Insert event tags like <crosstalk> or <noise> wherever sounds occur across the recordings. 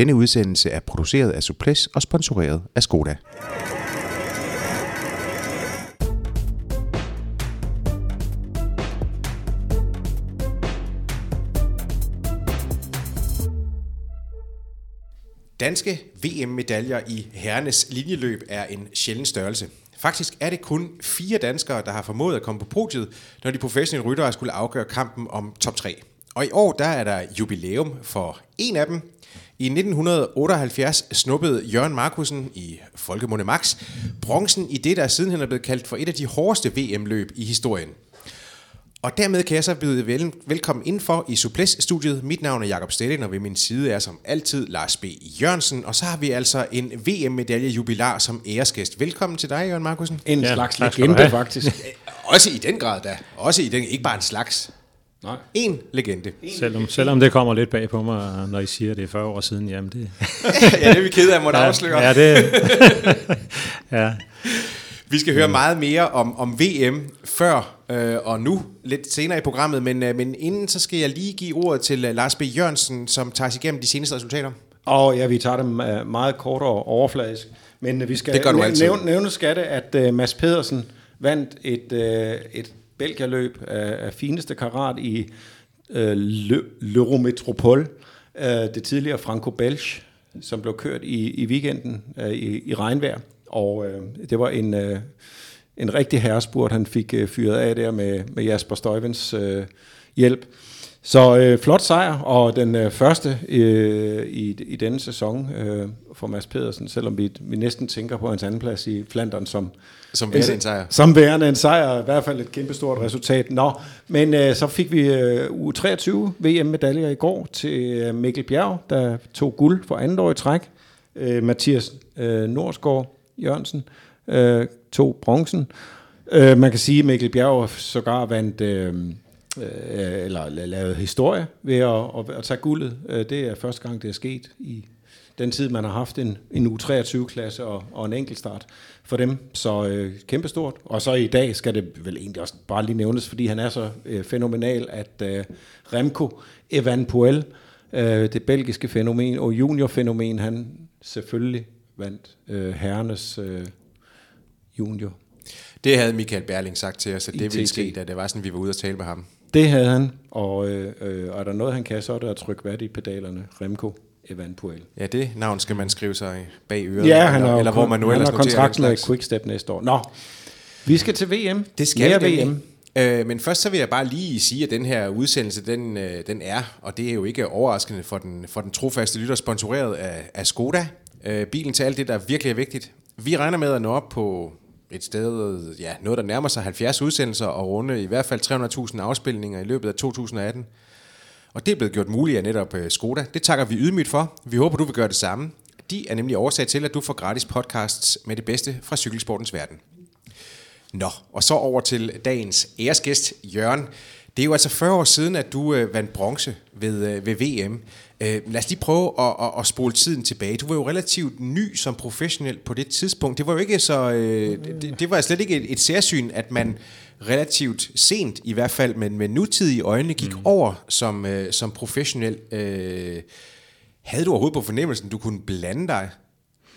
Denne udsendelse er produceret af Suples og sponsoreret af Skoda. Danske VM-medaljer i herrenes linjeløb er en sjælden størrelse. Faktisk er det kun fire danskere, der har formået at komme på podiet, når de professionelle ryttere skulle afgøre kampen om top 3. Og i år der er der jubilæum for en af dem. I 1978 snuppede Jørgen Markusen i Folkemunde Max bronzen i det, der sidenhen er blevet kaldt for et af de hårdeste VM-løb i historien. Og dermed kan jeg så byde vel, velkommen indenfor i Suples-studiet. Mit navn er Jakob Stelling, og ved min side er som altid Lars B. Jørgensen. Og så har vi altså en VM-medalje jubilar som æresgæst. Velkommen til dig, Jørgen Markusen. En Ja, slags legende, faktisk. <laughs> Også i den grad da. Også i den, ikke bare en slags. Nej. En legende. Selvom, selvom det kommer lidt bag på mig, når I siger, at det er 40 år siden, jamen det... <laughs> ja, det er vi ked af måtte afsløre. Ja, det... <laughs> ja, Vi skal høre meget mere om, om VM før øh, og nu, lidt senere i programmet, men, øh, men inden så skal jeg lige give ordet til øh, Lars B. Jørgensen, som tager os igennem de seneste resultater. Og ja, vi tager dem øh, meget kort og overfladisk. Men øh, vi skal Det gør du næ- altid. nævne, nævne skatte, at uh, Mads Pedersen vandt et, uh, et Belgierløb af, af fineste karat i øh, Le, L'Eurometropole, øh, det tidligere Franco Belge, som blev kørt i, i weekenden øh, i, i regnvejr. Og øh, det var en, øh, en rigtig herrespurt, han fik øh, fyret af der med, med Jasper Støjvens øh, hjælp. Så øh, flot sejr, og den øh, første øh, i, i denne sæson øh, for Mads Pedersen, selvom vi, vi næsten tænker på hans andenplads i Flandern som, som værende en sejr. Som værende en sejr, i hvert fald et kæmpestort resultat. Nå, men øh, så fik vi øh, U23 VM-medaljer i går til øh, Mikkel Bjerg, der tog guld for andet år i træk. Øh, Mathias øh, Norsgaard Jørgensen øh, tog bronzen. Øh, man kan sige, at Mikkel Bjerg sågar vandt... Øh, øh, eller la- lavet historie ved at, at, at tage guldet. Øh, Det er første gang, det er sket i den tid, man har haft en, en U23-klasse og, og en enkeltstart for dem. Så øh, kæmpestort. Og så i dag skal det vel egentlig også bare lige nævnes, fordi han er så øh, fænomenal, at øh, Remco Evan Puel, øh, det belgiske fænomen og juniorfænomen, han selvfølgelig vandt øh, herrenes øh, junior. Det havde Michael Berling sagt til os, at det ville ske, da det var sådan, vi var ude og tale med ham. Det havde han, og, øh, øh, og er der noget, han kan, så er det at trykke vat i pedalerne. Remco Evan Puel. Ja, det navn skal man skrive sig bag øret. Ja, han eller, eller hvor man nu han har kontrakt med. Quickstep næste år. Nå, vi skal til VM. Det skal Mere vi VM. VM. Øh, men først så vil jeg bare lige sige, at den her udsendelse, den, øh, den er, og det er jo ikke overraskende for den, for den trofaste lytter, sponsoreret af, af Skoda. Øh, bilen til alt det, der virkelig er vigtigt. Vi regner med at nå op på et sted, ja, noget der nærmer sig 70 udsendelser og runde i hvert fald 300.000 afspilninger i løbet af 2018. Og det er blevet gjort muligt af netop øh, Skoda. Det takker vi ydmygt for. Vi håber, du vil gøre det samme. De er nemlig årsag til, at du får gratis podcasts med det bedste fra cykelsportens verden. Nå, og så over til dagens æresgæst, Jørgen. Det er jo altså 40 år siden, at du øh, vandt bronze ved, øh, ved VM. Øh, lad os lige prøve at, at, at spole tiden tilbage. Du var jo relativt ny som professionel på det tidspunkt. Det var jo ikke så... Øh, det, det var slet ikke et, et særsyn, at man relativt sent, i hvert fald, men med nutidige øjne, gik mm. over som, øh, som professionel. Øh, havde du overhovedet på fornemmelsen, du kunne blande dig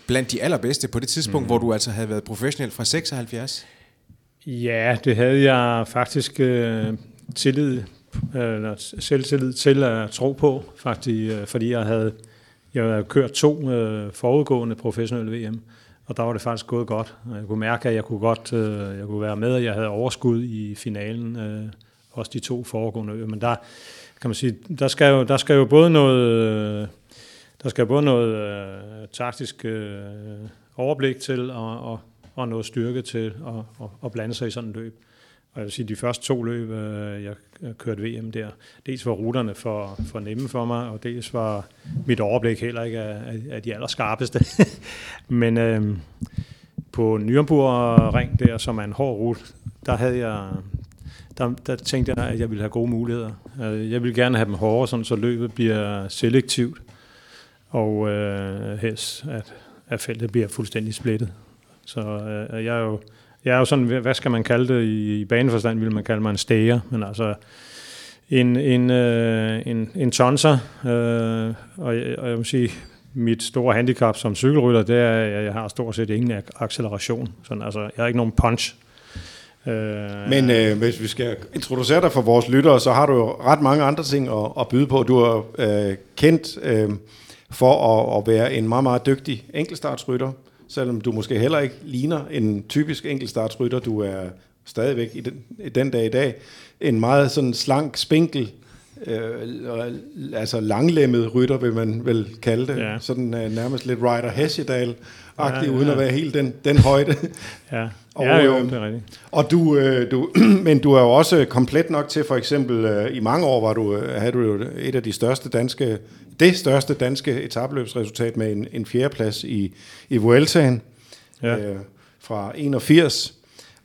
blandt de allerbedste på det tidspunkt, mm. hvor du altså havde været professionel fra 76? ja, det havde jeg faktisk øh, tillid, øh, eller selvtillid til at tro på, faktisk, øh, fordi jeg havde, jeg havde kørt to øh, forudgående professionelle VM, og der var det faktisk gået godt. Jeg kunne mærke, at jeg kunne godt øh, jeg kunne være med, og jeg havde overskud i finalen, øh, også de to foregående øer. Men der kan man sige, der skal jo, der skal jo både noget, øh, der skal både noget øh, taktisk øh, overblik til, og, og, og noget styrke til at, og, og blande sig i sådan et løb. Og jeg vil sige, de første to løb, øh, jeg kørte VM der, dels var ruterne for, for nemme for mig, og dels var mit overblik heller ikke af, af, de allerskarpeste. <laughs> Men øh, på Nürnberg Ring der, som er en hård rute, der havde jeg, der, der tænkte jeg, at jeg ville have gode muligheder. Øh, jeg ville gerne have dem hårdere, sådan, så løbet bliver selektivt, og øh, helst, at, at feltet bliver fuldstændig splittet. Så øh, jeg er jo jeg er jo sådan, hvad skal man kalde det i, i baneforstand, vil man kalde mig en stager, men altså en, en, øh, en, en tonser, øh, og, jeg, og jeg vil sige, mit store handicap som cykelrytter, det er, at jeg har stort set ingen acceleration. Sådan, altså, jeg har ikke nogen punch. Øh, Men øh, hvis vi skal introducere dig for vores lyttere, så har du jo ret mange andre ting at, at byde på. Du er øh, kendt øh, for at, at være en meget, meget dygtig enkeltstartsrytter, selvom du måske heller ikke ligner en typisk enkeltstartsrytter. Du er stadigvæk i den, i den dag i dag en meget sådan slank, spinkel, øh, altså langlemmet rytter, vil man vel kalde det. Ja. Sådan uh, nærmest lidt Ryder Hesjedal agtig ja, ja. uden at være helt den, den højde. Ja, <laughs> og, ja jo, øh, det er rigtigt. Og du, øh, du, <clears throat> men du er jo også komplet nok til, for eksempel øh, i mange år var du, øh, havde du jo et af de største danske, det største danske etabløbsresultat med en, en fjerdeplads i, i Vueltaen ja. øh, fra 81.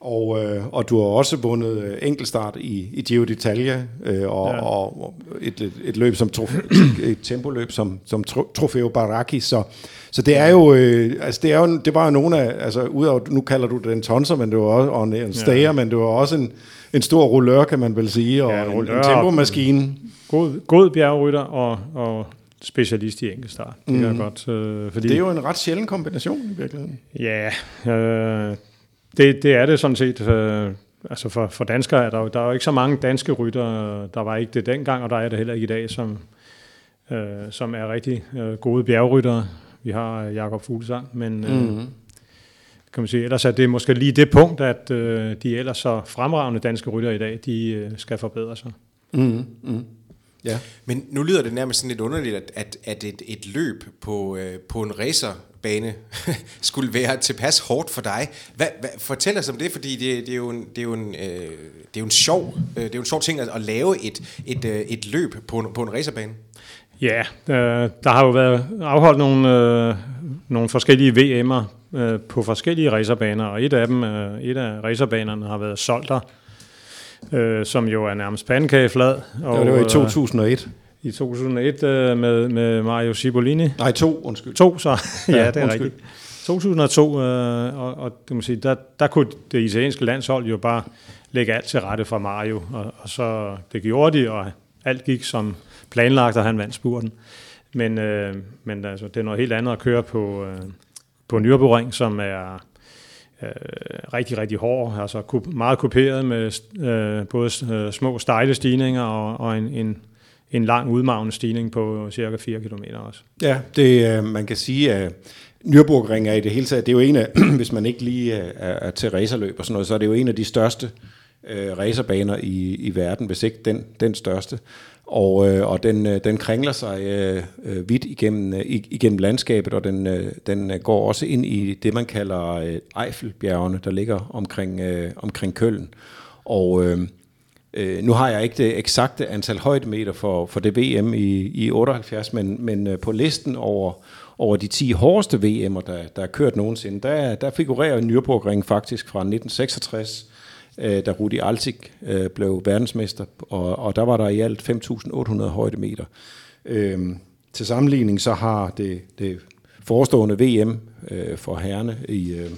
Og, øh, og du har også vundet øh, enkeltstart i, i Giro d'Italia, øh, og, ja. og et, et, et løb som trof, et tempoløb som, som Trofeo Baraki, så, så det er jo, øh, altså det, er jo, det var jo nogle af, altså udover, nu kalder du det en tonser, men det var også, og en, en stager, ja. men det var også en, en stor rullør, kan man vel sige, og ja, en, en, en tempomaskine. God, god bjergrytter og, og specialist i enkeltstart. Det, mm. er mhm. godt, øh, fordi, det er jo en ret sjælden kombination i virkeligheden. Ja, øh, det, det er det sådan set. Øh, altså for, for danskere er der, der er jo ikke så mange danske rytter. Der var ikke det dengang, og der er det heller ikke i dag, som, øh, som er rigtig øh, gode bjergryttere. Vi har Jakob Fuglsang, men øh, mm-hmm. kan man sige, ellers er det måske lige det punkt, at øh, de ellers så fremragende danske rytter i dag, de øh, skal forbedre sig. Mm-hmm. Mm. Ja. Men nu lyder det nærmest sådan lidt underligt, at, at, at et, et løb på, øh, på en racerbane <laughs> skulle være tilpas hårdt for dig. Hvad, hvad, fortæl os om det, fordi det, det er jo en, det er jo en, øh, det er jo en sjov, øh, det er jo en sjov ting at, at lave et, et, øh, et løb på en, på en racerbane. Ja, øh, der har jo været afholdt nogle, øh, nogle forskellige VM'er øh, på forskellige racerbaner, og et af dem, øh, et af racerbanerne har været Solter, øh, som jo er nærmest pandekageflad. Og, ja, det var i 2001. Øh, I 2001 øh, med, med Mario Cipollini. Nej, to, undskyld. To, så. <laughs> ja, ja, det er undskyld. rigtigt. 2002, øh, og, og det må sige, der, der kunne det italienske landshold jo bare lægge alt til rette for Mario, og, og så det gjorde de, og alt gik som planlagt, og han vandt spurten. Men, øh, men altså, det er noget helt andet at køre på, øh, på Nürburgring, som er øh, rigtig, rigtig hård, altså meget kuperet med øh, både øh, små stejle stigninger og, og en, en, en lang udmavende stigning på cirka 4 km også. Ja, det, øh, man kan sige, at Nürburgring er i det hele taget, det er jo en af, <clears throat> hvis man ikke lige øh, er, er til racerløb og sådan noget, så er det jo en af de største øh, racerbaner i, i verden, hvis ikke den, den største. Og, øh, og den, øh, den kringler sig øh, øh, vidt igennem, øh, igennem landskabet, og den, øh, den øh, går også ind i det, man kalder øh, Eiffelbjergene, der ligger omkring, øh, omkring Køln. Og øh, øh, nu har jeg ikke det eksakte antal højdemeter for, for det VM i, i 78, men, men øh, på listen over, over de 10 hårdeste VM'er, der, der er kørt nogensinde, der, der figurerer Nürburgring faktisk fra 1966 øh, da Rudi Altik øh, blev verdensmester, og, og der var der i alt 5.800 højdemeter. Øh, til sammenligning så har det, det forestående VM øh, for herrene, i, øh,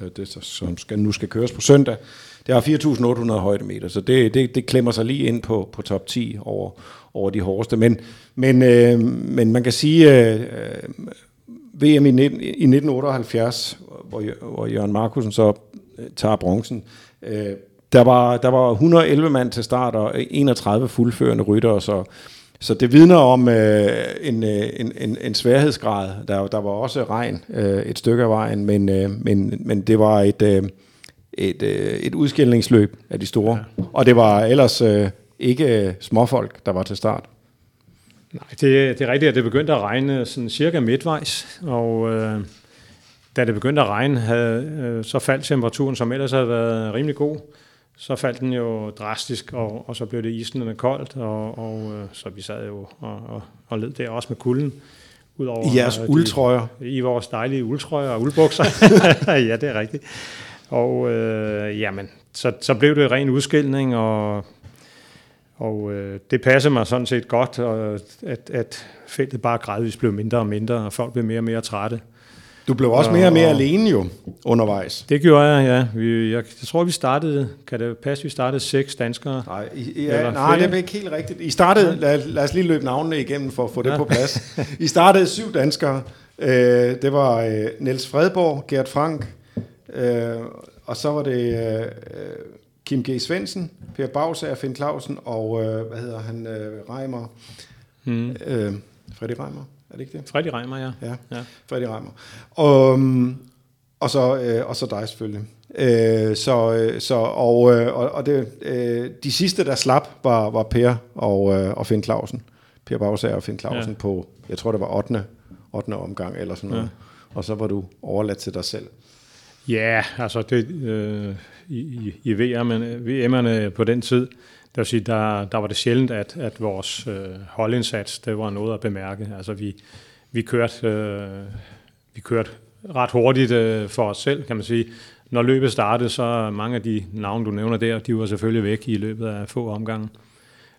øh, det, som skal, nu skal køres på søndag, det har 4.800 højdemeter, så det, det, det klemmer sig lige ind på, på top 10 over, over de hårdeste. Men, men, øh, men man kan sige, øh, øh VM i, 19, i 1978, hvor, hvor Jørgen Markusen så øh, tager bronzen, øh, der var, der var 111 mand til start og 31 fuldførende ryttere, så, så det vidner om øh, en, øh, en, en, en sværhedsgrad. Der, der var også regn øh, et stykke af vejen, men, øh, men, men det var et, øh, et, øh, et udskillingsløb af de store. Ja. Og det var ellers øh, ikke småfolk, der var til start. Nej, det, det er rigtigt, at det begyndte at regne sådan cirka midtvejs, og øh, da det begyndte at regne, havde, øh, så faldt temperaturen, som ellers havde været rimelig god så faldt den jo drastisk, og, og så blev det isende koldt, og, og øh, så vi sad jo og, og, og led der også med kulden. Udover, I jeres øh, uldtrøjer? I vores dejlige uldtrøjer og uldbukser. <laughs> ja, det er rigtigt. Og øh, jamen, så, så blev det ren udskilning, og, og øh, det passede mig sådan set godt, og, at, at feltet bare gradvist blev mindre og mindre, og folk blev mere og mere trætte. Du blev også mere og mere alene jo undervejs. Det gjorde jeg, ja. Vi, jeg, jeg tror, vi startede, kan det passe, vi startede seks danskere? Nej, I, ja, nej det er ikke helt rigtigt. I startede, lad, lad os lige løbe navnene igennem for at få det ja. på plads. I startede syv danskere. Øh, det var øh, Niels Fredborg, Gert Frank, øh, og så var det øh, Kim G. Svendsen, Per Bagsager, Finn Clausen og, øh, hvad hedder han, øh, Reimer. Hmm. Øh, Freddy Reimer, er det ikke det? Freddy Reimer, ja. Ja, ja. Freddy Reimer. Og, um, og, så, øh, og så dig selvfølgelig. Øh, så, øh, så, og, øh, og, det, øh, de sidste, der slap, var, var Per og, øh, og Finn Clausen. Per Bagsager og Finn Clausen ja. på, jeg tror det var 8. 8. omgang eller sådan noget. Ja. Og så var du overladt til dig selv. Ja, altså det, øh, i, i VM'erne, VM'erne på den tid, der, vil sige, der, der var det sjældent, at, at vores øh, holdindsats, det var noget at bemærke. Altså vi, vi, kørte, øh, vi kørte ret hurtigt øh, for os selv, kan man sige. Når løbet startede, så mange af de navne, du nævner der, de var selvfølgelig væk i løbet af få omgange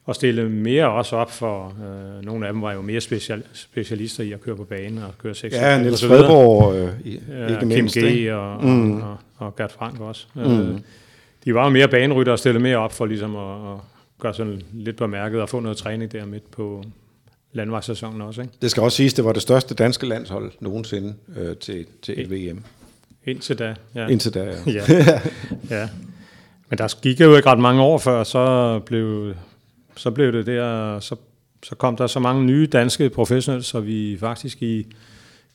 og stille mere også op for, øh, nogle af dem var jo mere special, specialister i at køre på banen og køre 6 Ja, Niels Fredborg, øh, ikke ja, mindst. Kim G. Og, mm. og, og, Gert Frank også. Mm. De var jo mere banerytter og stille mere op for ligesom at, at gøre sådan lidt bemærket og få noget træning der midt på landvejssæsonen også. Ikke? Det skal også siges, det var det største danske landshold nogensinde øh, til, til et VM. Indtil da, ja. Indtil da, ja. <laughs> ja. ja. Men der gik jo ikke ret mange år før, så blev så blev det der, så, så kom der så mange nye danske professionelle, så vi faktisk i,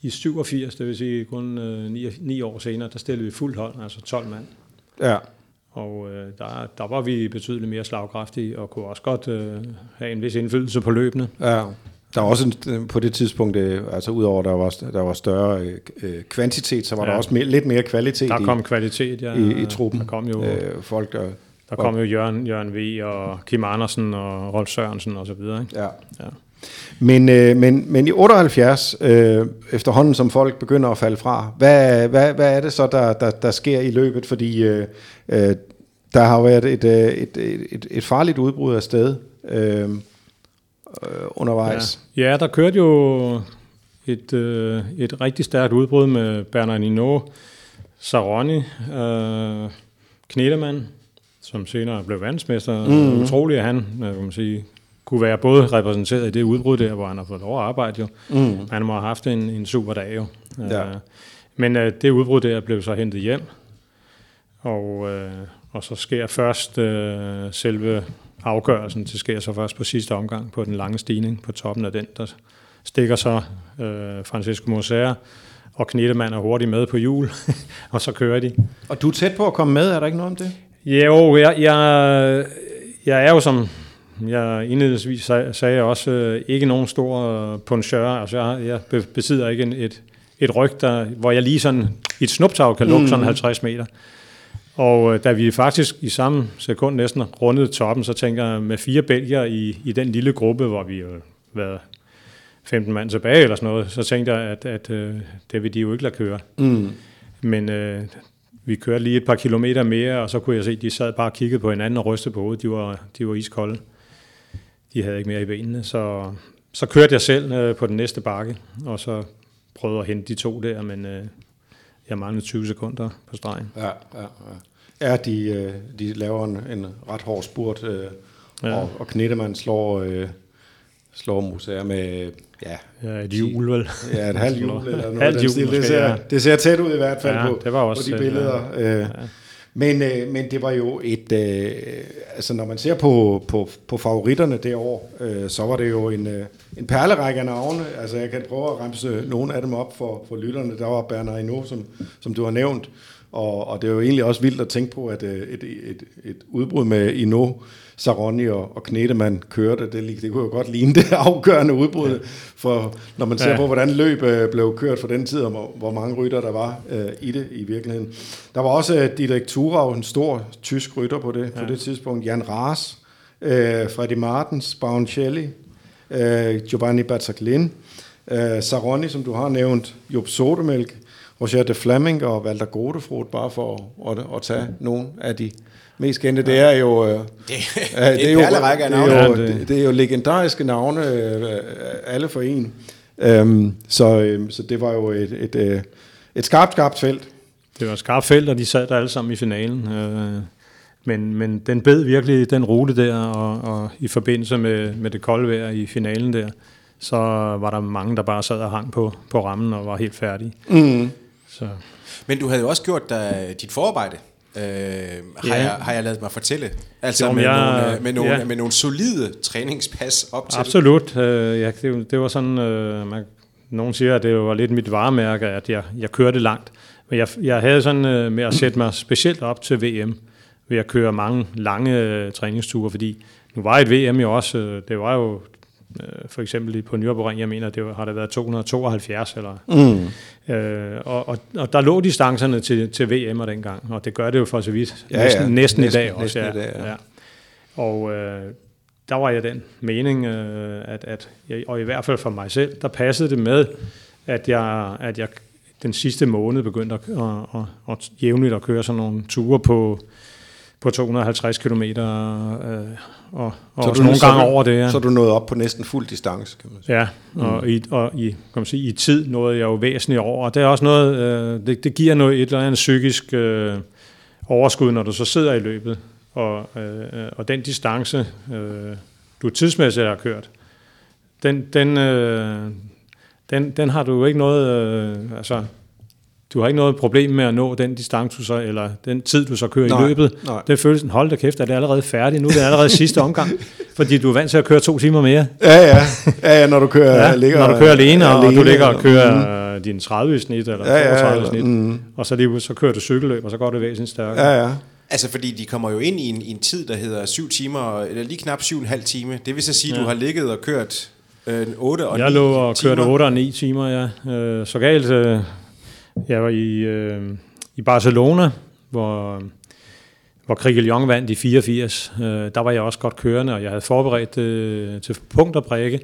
i 87, det vil sige kun øh, 9, 9 år senere, der stillede vi fuldt hold, altså 12 mand. Ja. Og øh, der, der var vi betydeligt mere slagkraftige, og kunne også godt øh, have en vis indflydelse på løbende. Ja. Der var også en, øh, på det tidspunkt, øh, altså udover der var, der var større øh, øh, kvantitet, så var ja. der også mere, lidt mere kvalitet der kom i, kvalitet, ja, i, i truppen. Der kom jo øh, folk, der der kom jo Jørgen, Jørgen V. og Kim Andersen og Rolf Sørensen og så videre. Ikke? Ja. ja. Men, øh, men, men i 78, øh, efterhånden som folk begynder at falde fra, hvad, hvad, hvad er det så, der, der, der sker i løbet? Fordi øh, øh, der har været et, øh, et, et, et, farligt udbrud af sted øh, øh, undervejs. Ja. ja, der kørte jo et, øh, et rigtig stærkt udbrud med Bernard Hinault, Saroni, øh, Knedemann, som senere blev verdensmester. Mm. Utroligt, at han kan man sige, kunne være både repræsenteret i det udbrud der, hvor han har fået lov at arbejde jo. Mm. Han må have haft en, en super dag jo. Ja. Uh, men uh, det udbrud der blev så hentet hjem, og, uh, og så sker først uh, selve afgørelsen, det sker så først på sidste omgang på den lange stigning på toppen af den, der stikker så uh, Francisco Moser, og Knedemann er hurtigt med på hjul, <laughs> og så kører de. Og du er tæt på at komme med, er der ikke noget om det? Jo, jeg, jeg, jeg er jo som jeg indledningsvis sag, sagde jeg også øh, ikke nogen stor puncheur. Altså jeg, jeg besidder ikke en, et, et ryg, der, hvor jeg lige sådan i et snuptag kan lukke mm. sådan 50 meter. Og øh, da vi faktisk i samme sekund næsten rundede toppen, så tænker jeg med fire bælger i, i den lille gruppe, hvor vi jo været 15 mand tilbage eller sådan noget, så tænkte jeg, at, at øh, det vil de jo ikke lade køre. Mm. Men øh, vi kørte lige et par kilometer mere, og så kunne jeg se, at de sad bare og kiggede på hinanden og rystede på hovedet. De var, de var iskolde. De havde ikke mere i benene, så, så kørte jeg selv øh, på den næste bakke, og så prøvede at hente de to der, men øh, jeg manglede 20 sekunder på stregen. Ja, ja, ja. ja de, øh, de laver en, en ret hård spurt, øh, ja. og, og Knittemann slår, øh, slår Musager med Ja, ja et jul vel? Ja, et halvt jul <laughs> eller noget halvt jul, stil. Det ser, ja. det ser tæt ud i hvert fald ja, på, det var også, på de billeder. Ja. Ja. Men, øh, men det var jo et, øh, altså når man ser på, på, på favoritterne det år, øh, så var det jo en, øh, en perlerække af navne. Altså jeg kan prøve at remse nogle af dem op for, for lytterne. Der var Bernard Hinault, som, som du har nævnt, og, og det er jo egentlig også vildt at tænke på, at øh, et, et, et udbrud med Hinault Saroni og, og Knedemann kørte. Det, det kunne jo godt ligne det <laughs> afgørende udbrud, ja. for når man ser ja. på, hvordan løb øh, blev kørt for den tid, og hvor, hvor mange rytter der var øh, i det i virkeligheden. Der var også øh, Didrik Thurau, en stor tysk rytter på det, ja. på det tidspunkt. Jan Raas, øh, Freddy Martens, Bauncelli, øh, Giovanni Bazzaglin, øh, Saroni, som du har nævnt, Job Sodemelk, Roger de Fleming og Walter Godefroth, bare for at, at, at tage nogle af de mest kendte, det er jo... Øh, <laughs> det, er jo, række af navne. Det er, jo, det, det er jo legendariske navne, øh, alle for en. Um, så, øh, så det var jo et, et, et, Et skarpt, skarpt felt. Det var et skarpt felt, og de sad der alle sammen i finalen. Øh, men, men den bed virkelig den rute der, og, og i forbindelse med, med det kolde vejr i finalen der, så var der mange, der bare sad og hang på, på rammen og var helt færdige. Mm. Så. Men du havde jo også gjort dig dit forarbejde, øh, har, Ja. jeg, har jeg lavet mig fortælle. Altså Jo, med, jeg- nogle, øh, med, nogle, ja. med nogle solide træningspas op til. Absolut. Øh, ja, det, det var sådan, øh, man, nogen siger, at det var lidt mit varemærke, at jeg, jeg kørte langt. Men jeg, jeg havde sådan øh, med at sætte mig specielt op til VM, ved at køre mange lange øh, træningsture, fordi nu var et VM jo også, øh, det var jo øh, for eksempel på Nürburgring, jeg mener, det var, har det været 272 eller Mm. Øh, og, og, og der lå distancerne til, til VM'er dengang, og det gør det jo for så vidt Ja, ja. næsten, næsten, Næsten- i dag også. næsten i dag, ja. ja. Og øh, der var jeg den mening, øh, at, at jeg, og i hvert fald for mig selv, der passede det med, at jeg, at jeg den sidste måned begyndte at, at, at, at jævnligt at køre sådan nogle ture på, på 250 km, øh, og, og også nogle så gange du- over det. Ja. Så du nået op på næsten fuld distance, kan man sige. Ja, og, i, og i, kan man sige, i tid nåede jeg jo væsentligt over. Og det er også noget, øh, det, det giver noget et eller andet psykisk øh, overskud, når du så sidder i løbet. Og, øh, og den distance, øh, du tidsmæssigt har kørt, den, den, øh, den, den har du jo ikke noget, øh, altså, du har ikke noget problem med at nå den distance, du så, eller den tid, du så kører Nej, i løbet. nej. Det føles sådan, hold da kæft, er det allerede færdigt? Nu er det allerede <laughs> sidste omgang, fordi du er vant til at køre to timer mere. Ja, ja. ja, ja når du kører, Ja, ligger, når du kører alene, og du ligger og kører mm. din 30 i snit, eller Ja, ja, 32 i eller- snit, mm. og så, lige, så kører du cykelløb, og så går det væsentligt stærkere. Ja, ja. Altså fordi de kommer jo ind i en, i en tid, der hedder 7 timer, eller lige knap 7,5 time. Det vil så sige, at Ja. du har ligget og kørt øh, 8 og jeg 9 lå og timer. kørte 8 og 9 timer, ja. Øh, så galt, øh, jeg var i, øh, i Barcelona, hvor, hvor Krigelion vandt i 84. Øh, der var jeg også godt kørende, og jeg havde forberedt øh, til punkt og prikke.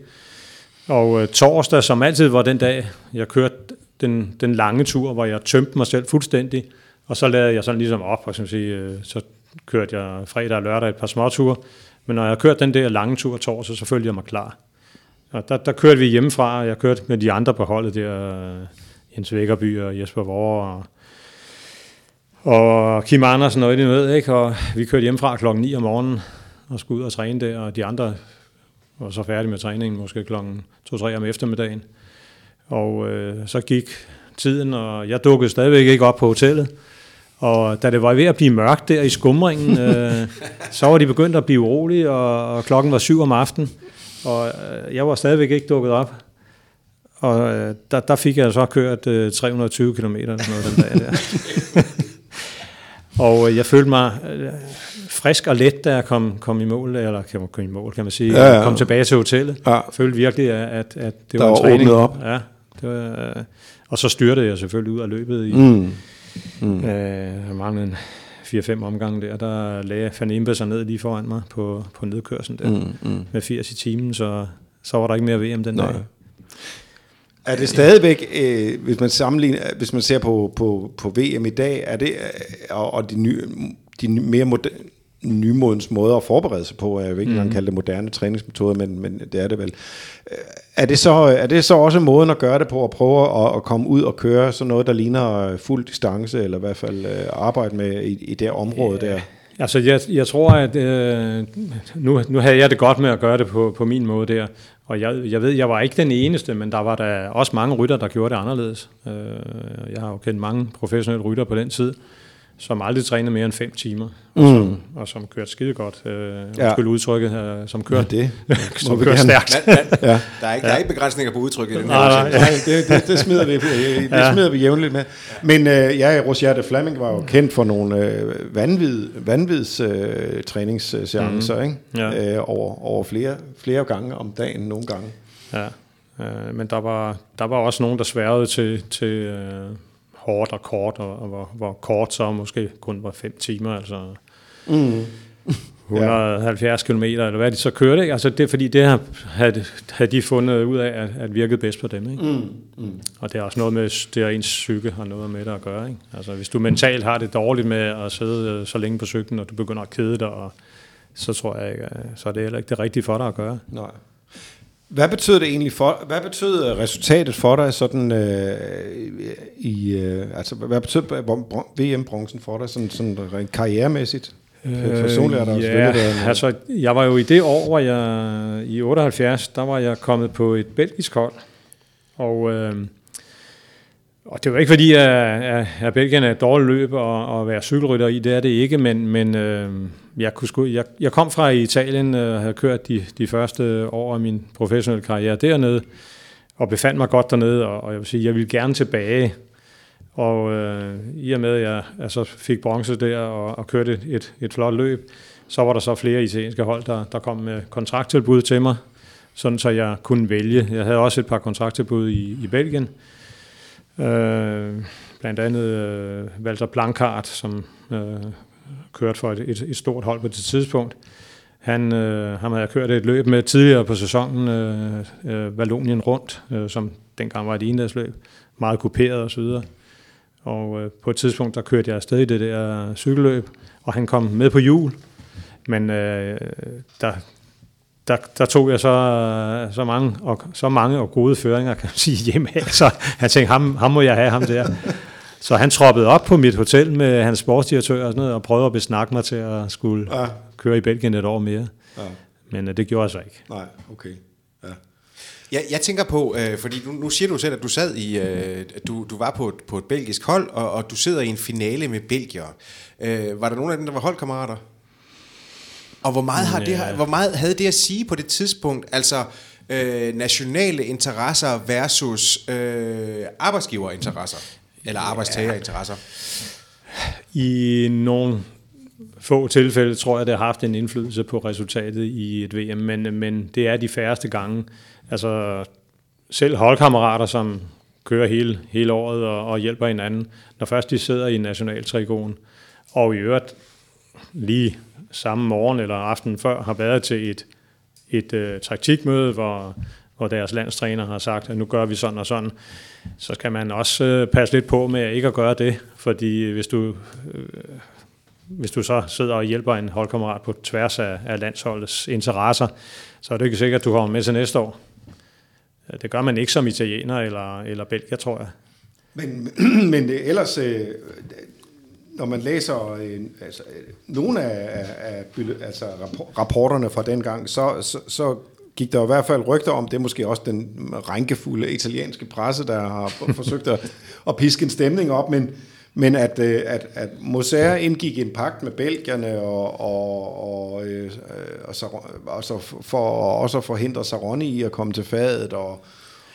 Og øh, torsdag, som altid var den dag, jeg kørte den, den lange tur, hvor jeg tømte mig selv fuldstændig, og så lavede jeg sådan ligesom op, og så, sige, øh, så kørte jeg fredag og lørdag et par småture. Men når jeg har kørt den der lange tur torsdag, så følte jeg mig klar. Og der, der kørte vi hjemmefra, og jeg kørte med de andre på holdet der, Jens Vækkerby og Jesper Vore og, og Kim Andersen og det med, ikke? Og vi kørte hjemmefra klokken 9 om morgenen og skulle ud og træne der, og de andre var så færdige med træningen, måske klokken 2-3 om eftermiddagen. Og øh, så gik tiden, og jeg dukkede stadigvæk ikke op på hotellet. Og da det var ved at blive mørkt der i skumringen, <laughs> øh, så var de begyndt at blive urolige, og, og klokken var syv om aftenen. Og øh, jeg var stadigvæk ikke dukket op. Og øh, der, der fik jeg så kørt øh, 320 km eller sådan noget den dag der. <laughs> og øh, jeg følte mig øh, frisk og let, da jeg kom, kom i mål, eller man komme i mål, kan man sige. Ja, ja. Kom tilbage til hotellet. Ja. Jeg følte virkelig, at, at, det Der var en træning. op. Ja, det var, øh, og så styrtede jeg selvfølgelig ud af løbet i, Mm. Mm. Øh, jeg manglede en 4-5 omgange der, der lagde Impe sig ned lige foran mig på, på nedkørslen der. Mm. Mm. med 80 i timen, så, så var der ikke mere VM den Nej. dag. Er det stadigvæk, øh, hvis man sammenligner, hvis man ser på, på, på VM i dag, er det, øh, og, og de, nye, de nye- mere moderne, nymodens måder at forberede sig på, jeg vil ikke engang Mhm. kalde det moderne træningsmetoder, men, men det er det vel. Øh, Er det, så, er det så også måden at gøre det på, at prøve at, at komme ud og køre sådan noget, der ligner fuld distance, eller i hvert fald øh, arbejde med i, i det område der? Altså, jeg, jeg tror, at øh, nu, nu havde jeg det godt med at gøre det på, på min måde der, og jeg, jeg ved, jeg var ikke den eneste, men der var der også mange rytter, der gjorde det anderledes. Øh, jeg har jo kendt mange professionelle rytter på den tid, som aldrig trænede mere end 5 timer, og, som, og som kørte skide godt. Øh, Ja. ja. udtrykket, øh, <laughs> som kørte, det som kørte stærkt. Men, men, <laughs> Ja. der, er ikke, der er ikke begrænsninger på udtrykket i den her Nej, nej, det, det, det smider vi, <laughs> det Ja. smider vi jævnligt med. Men øh, ja, Rosierte Fleming var jo kendt for nogle øh, vanvid, vanvids øh, træningsseancer, mm. ikke? Ja. Øh, over, over flere, flere gange om dagen, nogle gange. Ja, øh, men der var, der var også nogen, der sværede til, til øh, hårdt og kort, og, og hvor, hvor kort så måske kun var 5 timer, altså Mm. <laughs> 170 km, eller hvad de så kørte. Ikke? Altså det er fordi, det har, havde, havde de fundet ud af, at, at virkede bedst på dem. Ikke? Mm. Mm. Og det er også noget med, det er ens psyke har noget med det at gøre. Ikke? Altså hvis du mentalt har det dårligt med at sidde øh, så længe på cyklen, og du begynder at kede dig, og, så tror jeg ikke, øh, så er det heller ikke det rigtige for dig at gøre. Nej. Hvad betød det egentlig for, hvad betød resultatet for dig sådan øh, i, øh, altså hvad betød VM-bronzen for dig sådan, sådan rent karrieremæssigt? Øh, Personligt er der ja, været altså jeg var jo i det år, hvor jeg i 78, der var jeg kommet på et belgisk hold, og øh, og det var ikke fordi, at, at, at Belgien er et dårligt løb og, at være cykelrytter i, det er det ikke, men, men øh, jeg, kunne sku, jeg, jeg kom fra Italien øh, og øh, havde kørt de, de første år af min professionelle karriere dernede, og befandt mig godt dernede, og, og jeg vil sige, jeg ville gerne tilbage. Og øh, i og med, at jeg altså, fik bronze der og, og kørte et, et, et flot løb, så var der så flere italienske hold, der, der kom med kontrakttilbud til mig, sådan så jeg kunne vælge. Jeg havde også et par kontrakttilbud i, i Belgien, Øh, blandt andet øh, Walter Blankart, som øh, kørte for et, et, et stort hold på det tidspunkt. Han, øh, ham havde jeg kørt et løb med tidligere på sæsonen, øh, øh, Valonien rundt, øh, som dengang var et enedagsløb, meget kuperet osv. Og, og øh, på et tidspunkt, der kørte jeg afsted i det der cykelløb, og han kom med på jul. Men øh, der, der, der tog jeg så, så, mange, og, så mange og gode føringer, kan man sige, hjemme Så jeg tænkte, ham, ham må jeg have, ham der. Så han troppede op på mit hotel med hans sportsdirektør og sådan noget, og prøvede at besnakke mig til at skulle ja. køre i Belgien et år mere. Ja. Men uh, det gjorde jeg så ikke. Nej, okay. Ja. Jeg, jeg tænker på, øh, fordi nu, nu siger du selv, at du sad i, øh, du, du var på et, på et belgisk hold, og, og du sidder i en finale med belgier. Øh, var der nogen af dem, der var holdkammerater? Og hvor meget, har det, hvor meget havde det at sige på det tidspunkt? Altså øh, nationale interesser versus øh, arbejdsgiverinteresser? Eller arbejdstagerinteresser? I nogle få tilfælde tror jeg, det har haft en indflydelse på resultatet i et VM, men, men det er de færreste gange. Altså selv holdkammerater, som kører hele, hele året og, og hjælper hinanden, når først de sidder i nationaltrigonen, og i øvrigt lige samme morgen eller aften før har været til et, et øh, taktikmøde, hvor, hvor deres landstræner har sagt, at nu gør vi sådan og sådan, så skal man også øh, passe lidt på med ikke at gøre det, fordi hvis du, øh, hvis du så sidder og hjælper en holdkammerat på tværs af, af landsholdets interesser, så er det ikke sikkert, at du kommer med til næste år. Det gør man ikke som italiener eller, eller belgier, tror jeg. Men, <clears throat> men det, ellers, øh, når man læser en, altså, øh, nogle af, af, af altså, rapporterne fra dengang, så, så, så gik der i hvert fald rygter om, det er måske også den rænkefulde italienske presse, der har <laughs> forsøgt at, at piske en stemning op, men, men at, øh, at, at Moser indgik en pagt med belgierne og, og, og, øh, og, så, og så for også at forhindre Saroni i at komme til fadet og,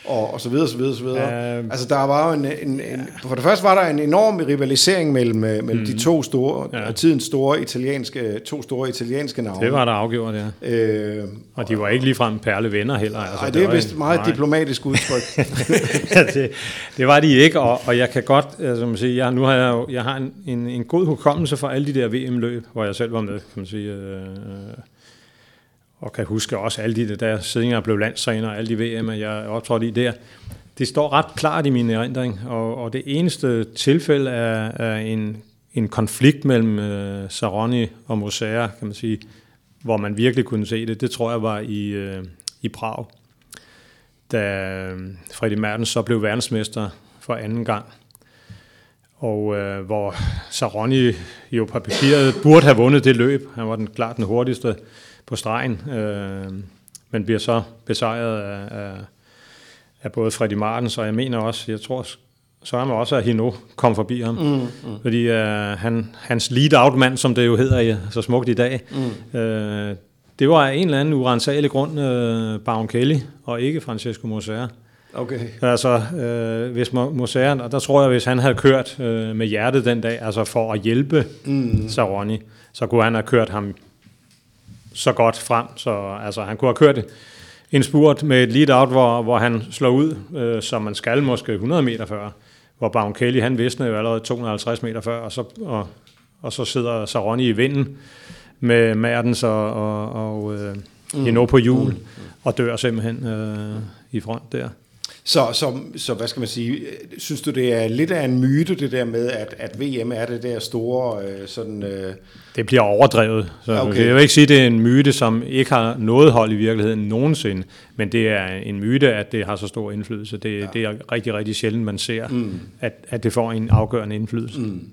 og, og så videre, så videre, så videre. Uh, altså der var jo en, en, en, for det første var der en enorm rivalisering mellem, øh, mellem mm, de to store, ja. tidens store italienske, to store italienske navne. Det var der afgjort, ja. Øh, og de var ikke ligefrem perlevenner heller. Altså, nej, det, det er vist meget nej. diplomatisk udtryk. <laughs> det, det, var de ikke, og, og jeg kan godt, altså man sige, jeg, nu har jeg jo, jeg har en, en, en god hukommelse for alle de der VM-løb, hvor jeg selv var med, kan man sige. Øh, og kan huske også alle de der Sidinger blev landstræner, alle de VM, jeg optrådte i der. Det står ret klart i min erindring, og, og det eneste tilfælde er, er en, en konflikt mellem øh, Saroni og Moser, kan man sige, hvor man virkelig kunne se det, det tror jeg var i, øh, i Prag, da uh, Freddy Mertens så blev verdensmester for anden gang. Og øh, hvor Saroni jo på papiret burde have vundet det løb. Han var den klart den hurtigste på stregen, øh, men bliver så besejret af, af, af både Freddy Martens, og jeg mener også, jeg tror, så han også, at Hino kom forbi ham. Mm, mm. Fordi uh, han, hans lead-out-mand, som det jo hedder så smukt i dag, mm. uh, det var en eller anden urensagelig grund uh, Baron Kelly, og ikke Francesco Moser. Okay. Altså, uh, hvis Moser, og der tror jeg, hvis han havde kørt uh, med hjertet den dag, altså for at hjælpe mm. Saroni, så kunne han have kørt ham så godt frem, så altså, han kunne have kørt en spurt med et lead-out, hvor, hvor han slår ud, øh, som man skal måske 100 meter før, hvor Baum Kelly, han visste jo allerede 250 meter før, og så, og, og så sidder Saroni i vinden med Mertens og, og, og øh, mm. på hjul, mm. og dør simpelthen øh, i front der. Så, så, så hvad skal man sige, synes du det er lidt af en myte det der med, at, at VM er det der store øh, sådan... Øh, Det bliver overdrevet. Så Okay. Jeg vil ikke sige, at det er en myte, som ikke har noget hold i virkeligheden nogensinde, men det er en myte, at det har så stor indflydelse. Det, ja. det er rigtig, rigtig sjældent, man ser, mm. at, at det får en afgørende indflydelse. Mm.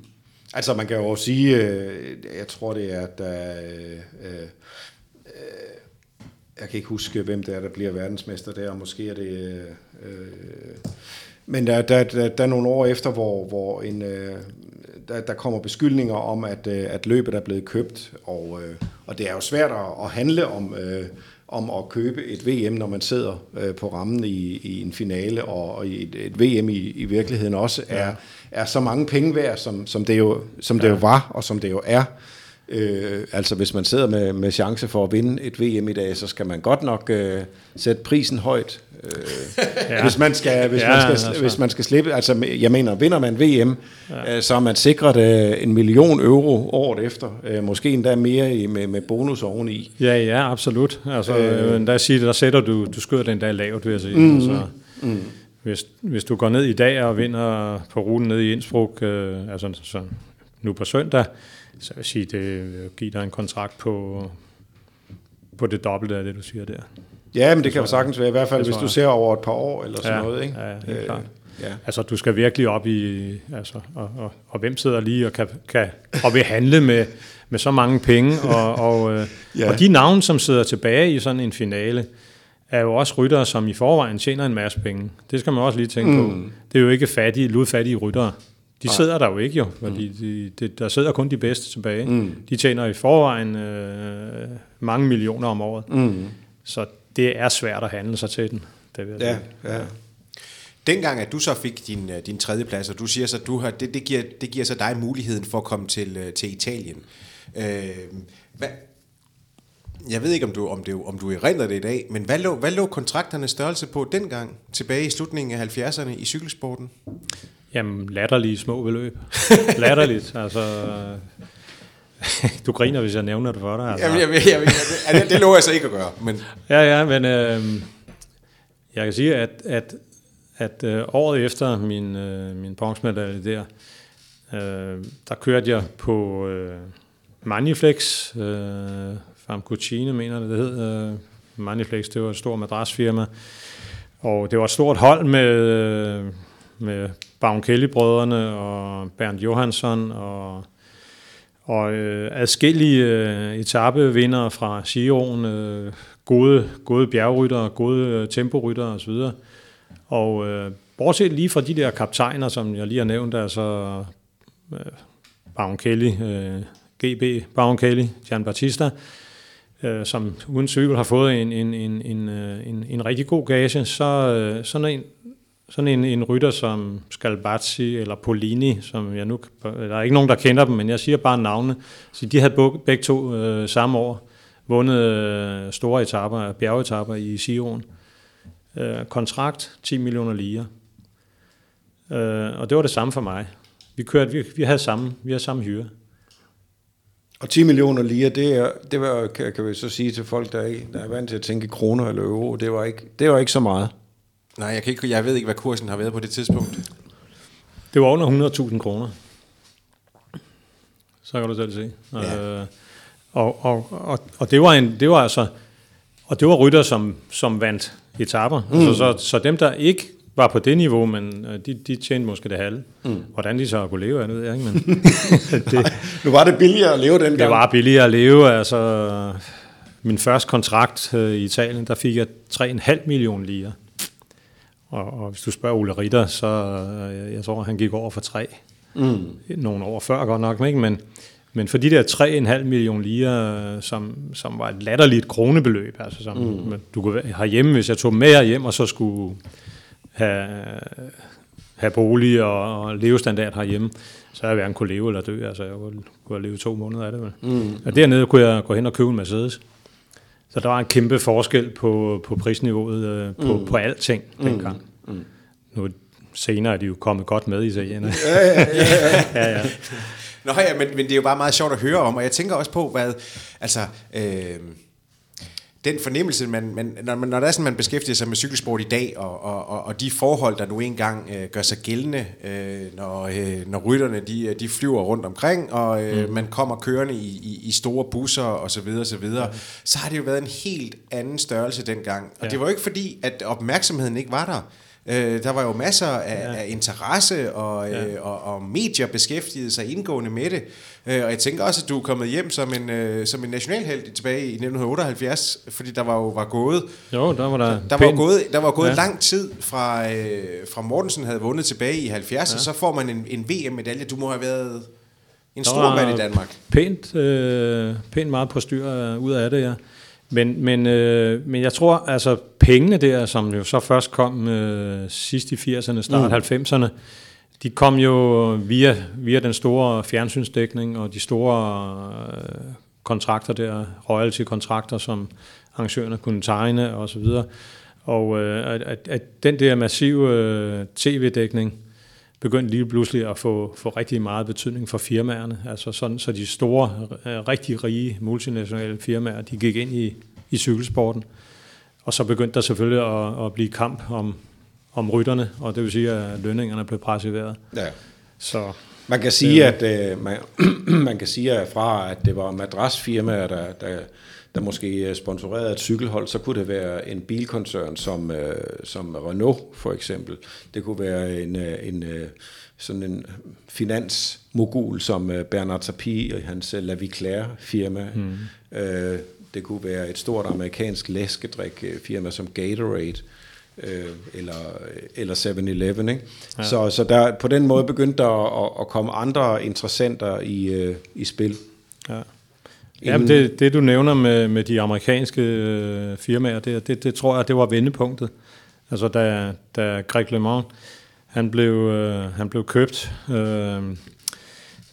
Altså man kan jo sige, øh, jeg tror det er, at der, øh, øh, jeg kan ikke huske, hvem det er, der bliver verdensmester der, måske er det... Øh, men der, der, der, der er nogle år efter, hvor, hvor en, øh, der, der kommer beskyldninger om, at, øh, at løbet er blevet købt, og, øh, og det er jo svært at, at handle om, øh, om at købe et VM, når man sidder øh, på rammen i, i en finale, og, og et, et VM i, i virkeligheden også er, er så mange penge værd, som, som, det, jo, som det jo var, og som det jo er. Øh, altså hvis man sidder med, med chance for at vinde et VM i dag, så skal man godt nok øh, sætte prisen højt. Øh, <laughs> ja. Hvis man skal, hvis, Ja, man skal, altså. hvis man skal slippe, altså jeg mener, vinder man VM, ja. øh, så er man sikret øh, en million euro året efter, øh, måske endda mere i, med, med bonus oveni. Ja, ja, absolut. Altså, øh. der, siger, der sætter du, du skyder den der lavt, vil jeg sige. Mm. Altså, mm. Hvis, hvis du går ned i dag og vinder på ruten ned i Innsbruck, øh, altså så nu på søndag, så vil jeg sige, det vil give dig en kontrakt på, på det dobbelte af det, du siger der. Ja, men det kan jo sagtens være, i hvert fald hvis du ser over et par år eller sådan Ja, noget. Ikke? ja, helt klart. ja. Altså, du skal virkelig op i... Altså, og, og, og hvem sidder lige og, kan, kan, og vil handle med, med så mange penge? <laughs> Og, og, øh, Ja. og de navne, som sidder tilbage i sådan en finale, er jo også ryttere, som i forvejen tjener en masse penge. Det skal man også lige tænke mm. på. Det er jo ikke fattige, ludfattige ryttere. De sidder der jo ikke jo, fordi de, de, der sidder kun de bedste tilbage. Mm. De tjener i forvejen øh, mange millioner om året. Mm. Så det er svært at handle sig til den. Det vil Ja, sige. ja. Dengang, at du så fik din, øh, din tredje plads, og du siger så, at du har, det, det, giver, det giver så dig muligheden for at komme til, øh, til Italien. Øh, hvad, jeg ved ikke, om du, om, det, om du erindrer det i dag, men hvad lå, hvad lå kontrakternes størrelse på dengang, tilbage i slutningen af 70'erne i cykelsporten? Jamen, latterlige små beløb. <laughs> Latterligt, altså... Du griner, hvis jeg nævner det for dig. Altså. Jamen, jeg, jeg, jeg, det, det lover jeg så ikke at gøre, men Ja, ja, men øh, jeg kan sige, at, at, at øh, året efter min, øh, min bronzemedalje der, øh, der kørte jeg på øh, Maniflex, øh, Famcucine mener det, det hed. Øh, Maniflex, det var et stort madrasfirma, og det var et stort hold med, øh, med Baum Kelly-brødrene og Bernd Johansson og og øh, adskillige øh, etapevinder fra Giroen, øh, gode, gode bjergryttere, gode øh, temporyttere osv. Og øh, bortset lige fra de der kaptajner, som jeg lige har nævnt, altså øh, Baum Kelly, øh, GB Baum Kelly, Gian Battista, øh, som uden cykel har fået en, en, en, en, øh, en, en rigtig god gage, så øh, sådan en, sådan en, en rytter som Scalbazzi eller Polini, som jeg nu, der er ikke nogen, der kender dem, men jeg siger bare navne. Så de havde begge to øh, samme år vundet øh, store etaper, bjergetapper i Sion. Øh, kontrakt 10 millioner lire. Øh, og det var det samme for mig. Vi kørte, vi, vi havde samme, vi havde samme hyre. Og 10 millioner lire, det, er, det var, kan, kan vi så sige til folk, der er, der er vant til at tænke kroner eller euro, det var ikke, det var ikke så meget nej, jeg, kan ikke, jeg ved ikke, hvad kursen har været på det tidspunkt. Det var under 100.000 kroner. Så kan du selv se. Ja. Øh, og, og, og, og det var en, det var altså, og det var rytter, som, som vandt etaper. Mm. Altså, så, så dem, der ikke var på det niveau, men øh, de, de tjente måske det halve. Mm. Hvordan de så kunne leve af det, ved jeg ikke, men <laughs> det, Nu var det billigere at leve dengang. det var billigere at leve. Altså, min første kontrakt øh, i Italien, der fik jeg 3,5 millioner lire. Og, og hvis du spørger Ole Ritter, så øh, jeg tror, han gik over for 3. Mm. Nogle år før godt nok, ikke? Men, men for de der 3,5 millioner lire, øh, som, som var et latterligt kronebeløb, altså som mm. du kunne være herhjemme, hvis jeg tog med herhjem, og så skulle have, have bolig og, og levestandard herhjemme, så jeg hverken kunne leve eller dø. Altså, jeg kunne, kunne have levet to måneder af det. Vel. Mm. Og dernede kunne jeg gå hen og købe en Mercedes. Så der var en kæmpe forskel på, på prisniveauet øh, på, mm. på alting dengang. Mm. Nu senere er de jo kommet godt med, italienerne. Ja, <laughs> ja, ja. ja, ja. Nå ja, men, men det er jo bare meget sjovt at høre om, og jeg tænker også på, hvad, altså, øh, den fornemmelse, man, man, når, man, når der er sådan, man beskæftiger sig med cykelsport i dag, og, og, og, og de forhold, der nu engang øh, gør sig gældende, øh, når, øh, når rytterne de, de flyver rundt omkring, og øh, mm. man kommer kørende i, i, i store busser og så videre, så videre, mm. så har det jo været en helt anden størrelse dengang. Og ja. det var jo ikke fordi, at opmærksomheden ikke var der. Øh, der var jo masser af, ja. af interesse, og, ja. øh, og, og medier beskæftigede sig indgående med det. Øh, og jeg tænker også, at du er kommet hjem som en, øh, som en nationalheld tilbage i 1978, fordi der var jo var gået... Jo, der var der... Der, var gået, der var gået ja. lang tid fra, øh, fra Mortensen havde vundet tilbage i 70, ja. så får man en, en VM-medalje. Du må have været en stor mand i Danmark. Pænt, øh, pænt meget på styr ud af det, ja. Men, men, øh, men jeg tror, altså pengene der, som jo så først kom øh, sidst i 80'erne, start mm. 90'erne, de kom jo via, via den store fjernsynsdækning og de store øh, kontrakter der, royalty-kontrakter, som arrangørerne kunne tegne og så videre. Og øh, at, at den der massive øh, tv-dækning begyndte lige pludselig at få, få rigtig meget betydning for firmaerne. Altså sådan, så de store, øh, rigtig rige multinationale firmaer, de gik ind i, i cykelsporten. Og så begyndte der selvfølgelig at, at blive kamp om, om rytterne, og det vil sige, at lønningerne blev presset i vejret. Ja. Så, man kan sige, øh, at øh, man, <clears throat> man kan sige at fra, at det var madrasfirmaer, der, der, der måske sponsorerede et cykelhold, så kunne det være en bilkoncern som, øh, som Renault for eksempel. Det kunne være en, øh, en øh, sådan en finansmogul som Bernard Tapie og hans La Viclaire firma. Mm. Øh, det kunne være et stort amerikansk læskedrikfirma som Gatorade øh, eller, eller 7-Eleven. Ikke? Ja. Så, så der, på den måde begyndte der at, at komme andre interessenter i, øh, i spil. Ja. Jamen det, det du nævner med, med de amerikanske øh, firmaer, det, det, det tror jeg, det var vendepunktet. Altså da, da Greg LeMond, han blev, øh, han blev købt øh,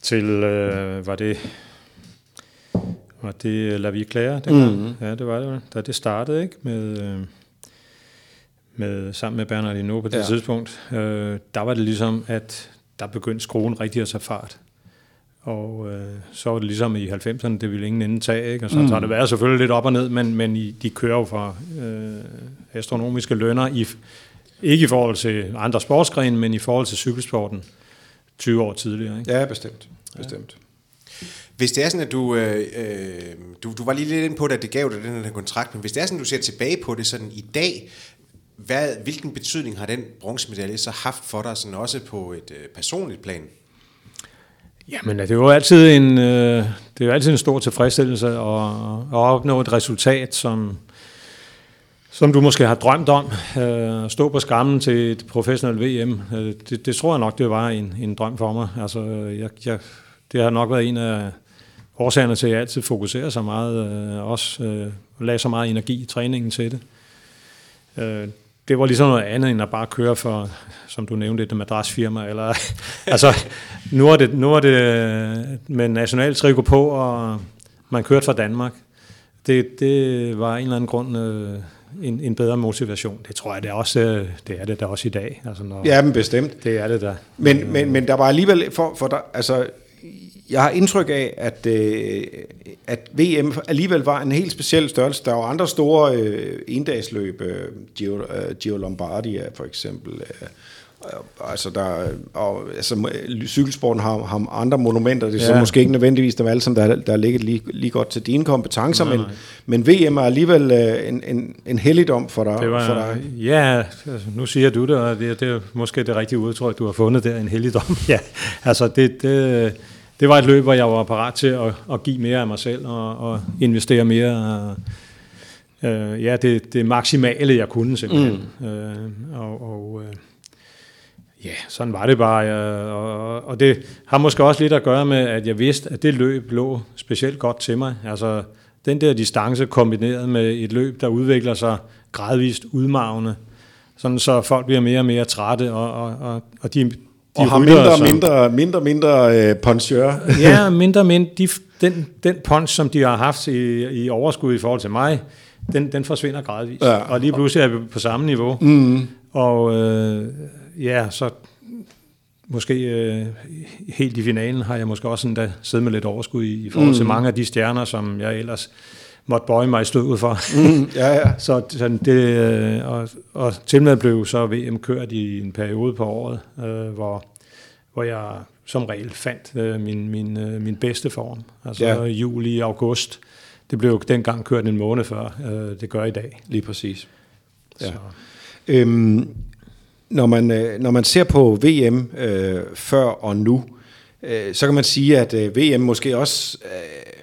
til, øh, var det var det La Vie Claire? Det mm-hmm. Ja, det var det. Da det startede, ikke? Med, øh, med, sammen med Bernard Hinault på det ja. tidspunkt, øh, der var det ligesom, at der begyndte skruen rigtig at tage fart. Og øh, så var det ligesom i 90'erne, det ville ingen ende tage, ikke? Og så, mm. så har det været selvfølgelig lidt op og ned, men, men i, de kører jo fra øh, astronomiske lønner, i, ikke i forhold til andre sportsgrene, men i forhold til cykelsporten 20 år tidligere. Ikke? Ja, bestemt. bestemt. Hvis det er sådan, at du, øh, øh, du, du var lige lidt inde på det, at det gav dig den her kontrakt, men hvis det er sådan, at du ser tilbage på det sådan i dag, hvad, hvilken betydning har den bronzemedalje så haft for dig, sådan også på et øh, personligt plan? Jamen, det er jo altid en, øh, det er jo altid en stor tilfredsstillelse at, at opnå et resultat, som, som du måske har drømt om. Øh, at stå på skammen til et professionelt VM, øh, det, det tror jeg nok, det var en, en drøm for mig. Altså, øh, jeg, jeg, det har nok været en af årsagerne til, at jeg altid fokuserer så meget, øh, også øh, lagde så meget energi i træningen til det. Øh, det var ligesom noget andet, end at bare køre for, som du nævnte, et madrasfirma. Eller, <laughs> altså, nu er, det, nu er det med national trikot på, og man kørte fra Danmark. Det, det var en eller anden grund øh, en, en bedre motivation. Det tror jeg, det er også øh, det er det der også i dag. Altså, når, ja, men bestemt. Det er det der. Men, men, men der var alligevel, for, for der, altså, jeg har indtryk af, at, øh, at VM alligevel var en helt speciel størrelse. Der var andre store øh, endagsløb, øh, Giro, øh, Giro Lombardia for eksempel. Øh, altså, der, og, altså, cykelsporten har, har andre monumenter, det er ja. så måske ikke nødvendigvis dem alle sammen, der, der ligget lige, lige godt til dine kompetencer, nej, men, nej. men VM er alligevel øh, en, en, en helligdom for dig. Det var, for dig. Ja, altså, nu siger du det, og det, det er måske det rigtige udtryk, du har fundet der, en helligdom. <laughs> ja, altså det, det det var et løb, hvor jeg var parat til at, at give mere af mig selv og, og investere mere. Øh, ja, det, det maksimale, jeg kunne simpelthen. Mm. Øh, og og øh, ja, sådan var det bare. Jeg, og, og det har måske også lidt at gøre med, at jeg vidste, at det løb lå specielt godt til mig. Altså, den der distance kombineret med et løb, der udvikler sig gradvist udmavne, sådan så folk bliver mere og mere trætte, og, og, og, og de, og har mindre, som, mindre, mindre, mindre øh, punchør. <laughs> ja, mindre, mindre. De, den, den punch, som de har haft i, i overskud i forhold til mig, den, den forsvinder gradvist. Ja. Og lige pludselig er vi på samme niveau. Mm. Og øh, ja, så måske øh, helt i finalen har jeg måske også endda siddet med lidt overskud i, i forhold mm. til mange af de stjerner, som jeg ellers måtte bøje mig i støvet for. Mm, ja, ja. <laughs> så sådan det, øh, og, og til med blev så VM kørt i en periode på året, øh, hvor, hvor jeg som regel fandt øh, min, min, øh, min bedste form. Altså Ja. juli, august. Det blev dengang kørt en måned før, øh, det gør i dag. Lige præcis. Ja. Så, Øhm, når, man, øh, når man ser på VM øh, før og nu, øh, så kan man sige, at øh, VM måske også, øh,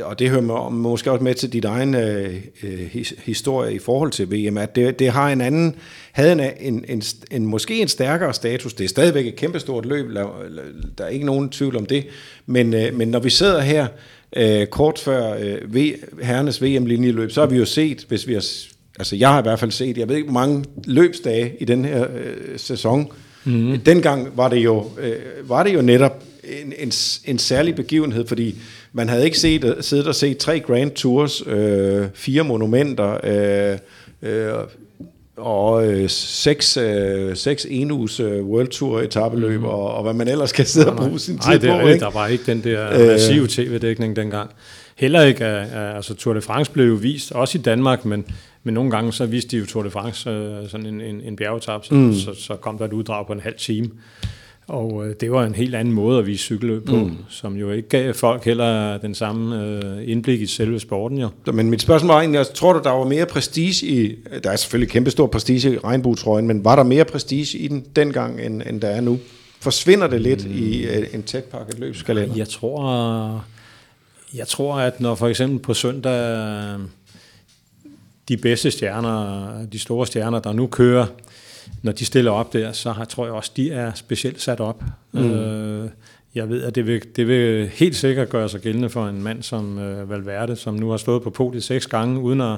og det hører må- måske også med til dit egen øh, øh, his, historie i forhold til VM, at det, det har en anden, havde en, en, en, en, måske en stærkere status. Det er stadigvæk et kæmpestort løb, der er ikke nogen tvivl om det, men, øh, men når vi sidder her øh, kort før øh, v, herrenes VM-linjeløb, så har vi jo set, hvis vi har Altså, jeg har i hvert fald set, jeg ved ikke, hvor mange løbsdage i den her øh, sæson. Mm. Dengang var det jo, øh, var det jo netop en, en, en særlig begivenhed, fordi man havde ikke set, siddet og set tre Grand Tours, øh, fire monumenter, øh, øh, og øh, seks, øh, seks enuges øh, World Tour etabeløb, mm. og, og hvad man ellers kan sidde og bruge sin tid Nej, det er på. ikke? Der var ikke den der Øh. massive tv-dækning dengang. Heller ikke, at- altså Tour de France blev jo vist, også i Danmark, men, men nogle gange så viste de jo Tour de France øh, sådan en, en, en bjergetap, så, mm. så, så kom der et uddrag på en halv time. Og øh, det var en helt anden måde at vise cykelløb på, mm. som jo ikke gav folk heller den samme øh, indblik i selve sporten jo. Men mit spørgsmål var egentlig, også, tror du, der var mere prestige i, der er selvfølgelig kæmpestor prestige i regnbuetrøjen, men var der mere prestige i den dengang, end, end der er nu? Forsvinder det lidt mm. i øh, en tætpakket løbskalender? Jeg tror, jeg tror, at når for eksempel på søndag de bedste stjerner, de store stjerner, der nu kører, når de stiller op der, så har, tror jeg også, de er specielt sat op. Mm. Øh, jeg ved, at det vil, det vil helt sikkert gøre sig gældende for en mand som øh, Valverde, som nu har stået på podiet seks gange, uden at,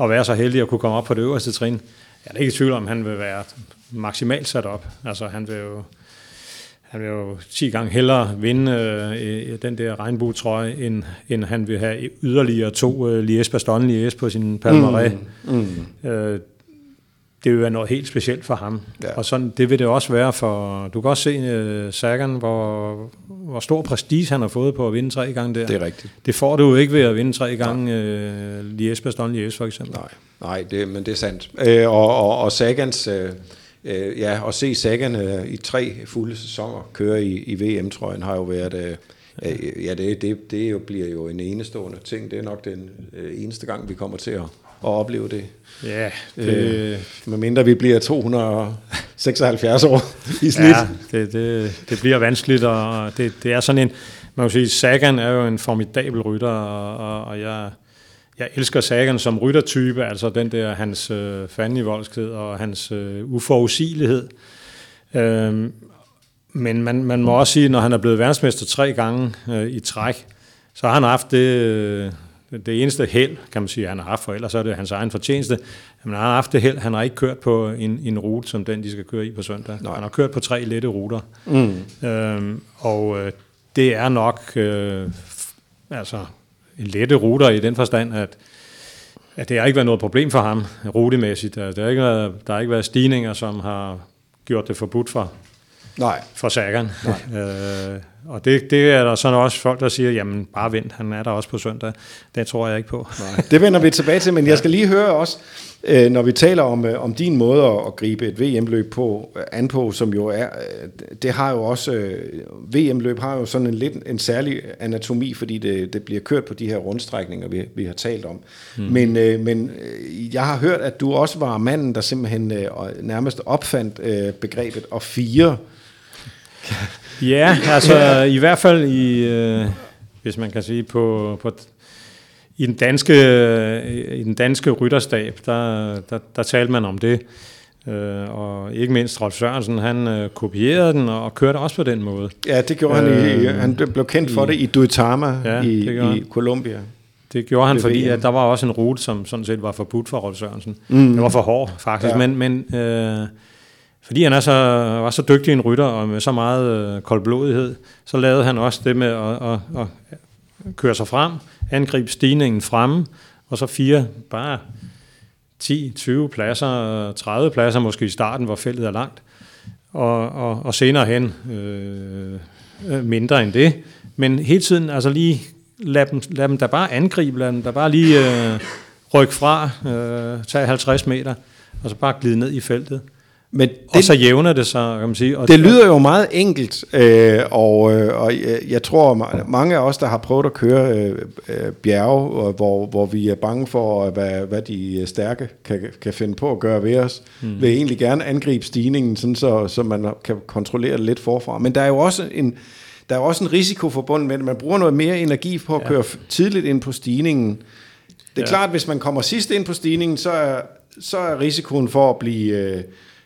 at være så heldig at kunne komme op på det øverste trin. Jeg er ikke i tvivl om, at han vil være maksimalt sat op. Altså han vil jo, han vil jo 10 gange hellere vinde øh, den der regnbuetrøje, end, end han vil have yderligere to øh, Liège Bastogne Liège på sin palmarès. Mm. Mm. Øh, det vil være noget helt specielt for ham. Ja. Og sådan, det vil det også være for... Du kan også se øh, Sagan, hvor, hvor stor prestige han har fået på at vinde tre gange der. Det er rigtigt. Det får du jo ikke ved at vinde tre gange øh, Liège Bastogne Liège for eksempel. Nej, nej det, men det er sandt. Øh, og, og, og Sagans, øh, øh, ja, at se Sagan øh, i tre fulde sæsoner køre i, i VM-trøjen har jo været... Øh, ja, det, det, det jo bliver jo en enestående ting. Det er nok den eneste gang, vi kommer til at, at opleve det. Ja, det, Øh, medmindre vi bliver 276 år i snit. Ja, det, det, det bliver vanskeligt, og det, det er sådan en, man kan sige, Sagan er jo en formidabel rytter, og, og, jeg, jeg elsker Sagan som ryttertype, altså den der, hans øh, fandenivoldskhed og hans øh, uforudsigelighed. Øhm, men man, man må også sige, når han er blevet verdensmester tre gange øh, i træk, så har han haft det, øh, det eneste held, kan man sige, han har haft, for ellers er det hans egen fortjeneste. Men han har haft det held, han har ikke kørt på en, en rute, som den, de skal køre i på søndag. Nej. Han har kørt på tre lette ruter. Mm. Øhm, og øh, det er nok øh, altså en lette ruter i den forstand, at, at det har ikke været noget problem for ham rutemæssigt. Altså, Der har ikke været, der har ikke været stigninger, som har gjort det forbudt for, Nej, for Sagan. <laughs> øh, og det, det er der sådan også folk, der siger, jamen bare vent, han er der også på søndag. Det tror jeg ikke på. Nej, det vender vi tilbage til, men jeg skal lige høre også, øh, når vi taler om, øh, om din måde at, gribe et VM-løb på, øh, an på, som jo er, det har jo også, VM-løb har jo sådan en lidt en særlig anatomi, fordi det, det bliver kørt på de her rundstrækninger, vi, vi har talt om. Mm. Men, men jeg har hørt, at du også var manden, der simpelthen nærmest opfandt begrebet at fire. <laughs> Ja, altså i hvert fald i, øh, hvis man kan sige, på, på i den danske, i den danske rytterstab, der, der, der talte man om det. Øh, og ikke mindst Rolf Sørensen, han øh, kopierede den og kørte også på den måde. Ja, det gjorde øh, han i, Øh, han blev kendt for i- det i Duitama Ja, i, i. Colombia. Det gjorde han, fordi at der var også en rute, som sådan set var forbudt for Rolf Sørensen. Mm. Det var for hård, faktisk. Ja. Men, men øh, fordi han er så, var så dygtig en rytter og med så meget øh, koldblodighed, så lavede han også det med at, at, at køre sig frem, angribe stigningen fremme, og så fire, bare 10, 20 pladser, 30 pladser måske i starten, hvor feltet er langt, og, og, og senere hen øh, øh, mindre end det. Men hele tiden altså lige lad dem, lad dem da bare angribe, lad dem da bare lige øh, rykke fra, øh, tage 50 meter, og så bare glide ned i feltet. Men Det, og så jævner det sig, kan man sige. Og Det lyder jo meget enkelt, øh, og, øh, og jeg, tror, ma- mange af os, der har prøvet at køre øh, øh, bjerge, hvor, hvor vi er bange for, hvad, hvad de stærke kan, kan finde på at gøre ved os, mm. vil egentlig gerne angribe stigningen, sådan så, så man kan kontrollere det lidt forfra. Men der er jo også en, der er også en risiko forbundet med det. Man bruger noget mere energi på at Ja. køre tidligt ind på stigningen. Det er ja. Klart, hvis man kommer sidst ind på stigningen, så er, så er risikoen for at blive øh,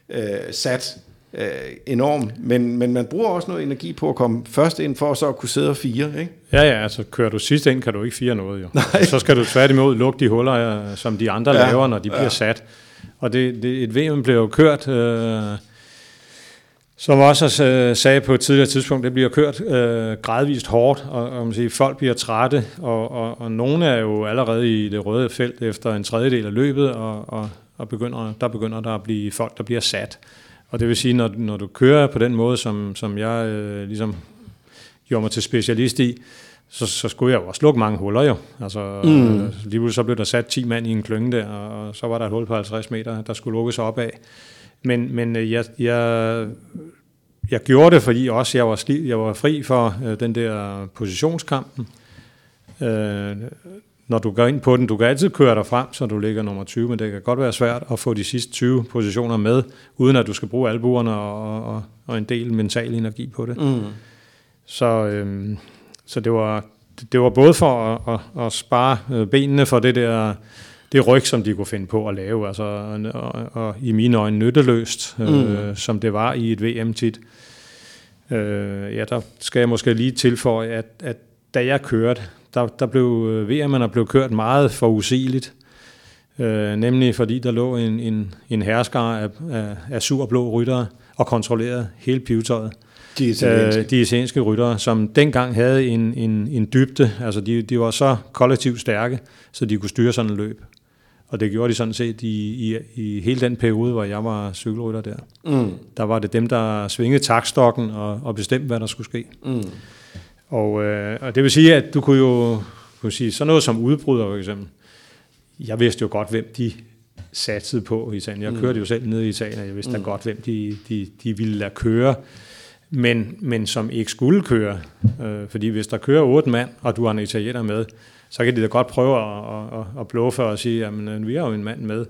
øh, sat øh, enorm. Men, men man bruger også noget energi på at komme først ind, for så at kunne sidde og fire. Ikke? Ja, ja, altså kører du sidst ind, kan du ikke fire noget jo. Nej. Så skal du tværtimod lukke de huller, øh, som de andre Ja, laver, når de bliver ja. sat. Og det, det, et VM bliver jo kørt, øh, som også øh, sagde på et tidligere tidspunkt, det bliver kørt øh, gradvist hårdt, og, og man siger, folk bliver trætte, og, og, og nogle er jo allerede i det røde felt efter en tredjedel af løbet, og, og, og begynder, der begynder der at blive folk, der bliver sat. Og det vil sige, når, når du kører på den måde, som, som jeg øh, ligesom gjorde mig til specialist i, så, så skulle jeg jo også lukke mange huller jo. Altså, mm. lige pludselig så blev der sat 10 mand i en klynge der, og så var der et hul på 50 meter, der skulle lukkes op af. Men, men øh, jeg, jeg, jeg gjorde det, fordi også jeg var, jeg var fri for øh, den der positionskampen. Øh, når du går ind på den, du kan altid køre dig frem, så du ligger nummer 20, men det kan godt være svært at få de sidste 20 positioner med, uden at du skal bruge albuerne og, og, og en del mental energi på det. Mm. Så, øhm, så det, var, det var både for at, at, at spare øh, benene for det der det ryg, som de kunne finde på at lave, altså, og, og, i mine øjne nytteløst, øh, mm. som det var i et VM tit. Øh, ja, der skal jeg måske lige tilføje, at, at da jeg kørte, der, der blev øh, VM'erne blev kørt meget forudsigeligt. Øh, nemlig fordi der lå en, en, en hersker af, af, af surblå ryttere og kontrollerede hele pivetøjet. De italienske. Øh, de italienske ryttere, som dengang havde en, en, en dybde, altså de, de var så kollektivt stærke, så de kunne styre sådan et løb. Og det gjorde de sådan set i, i, i hele den periode, hvor jeg var cykelrytter der. Mm. Der var det dem, der svingede takstokken og, og bestemte, hvad der skulle ske. Mm. Og, øh, og det vil sige, at du kunne jo kunne sige, sådan noget som udbryder for eksempel. Jeg vidste jo godt, hvem de satsede på i Italien. Jeg Mm. kørte jo selv ned i Italien, og jeg vidste da godt, hvem de, de, de ville lade køre. Men, men som ikke skulle køre. Øh, fordi hvis der kører otte mand, og du har en italiener med, så kan de da godt prøve at, at, at bluffe og sige, at vi har jo en mand med.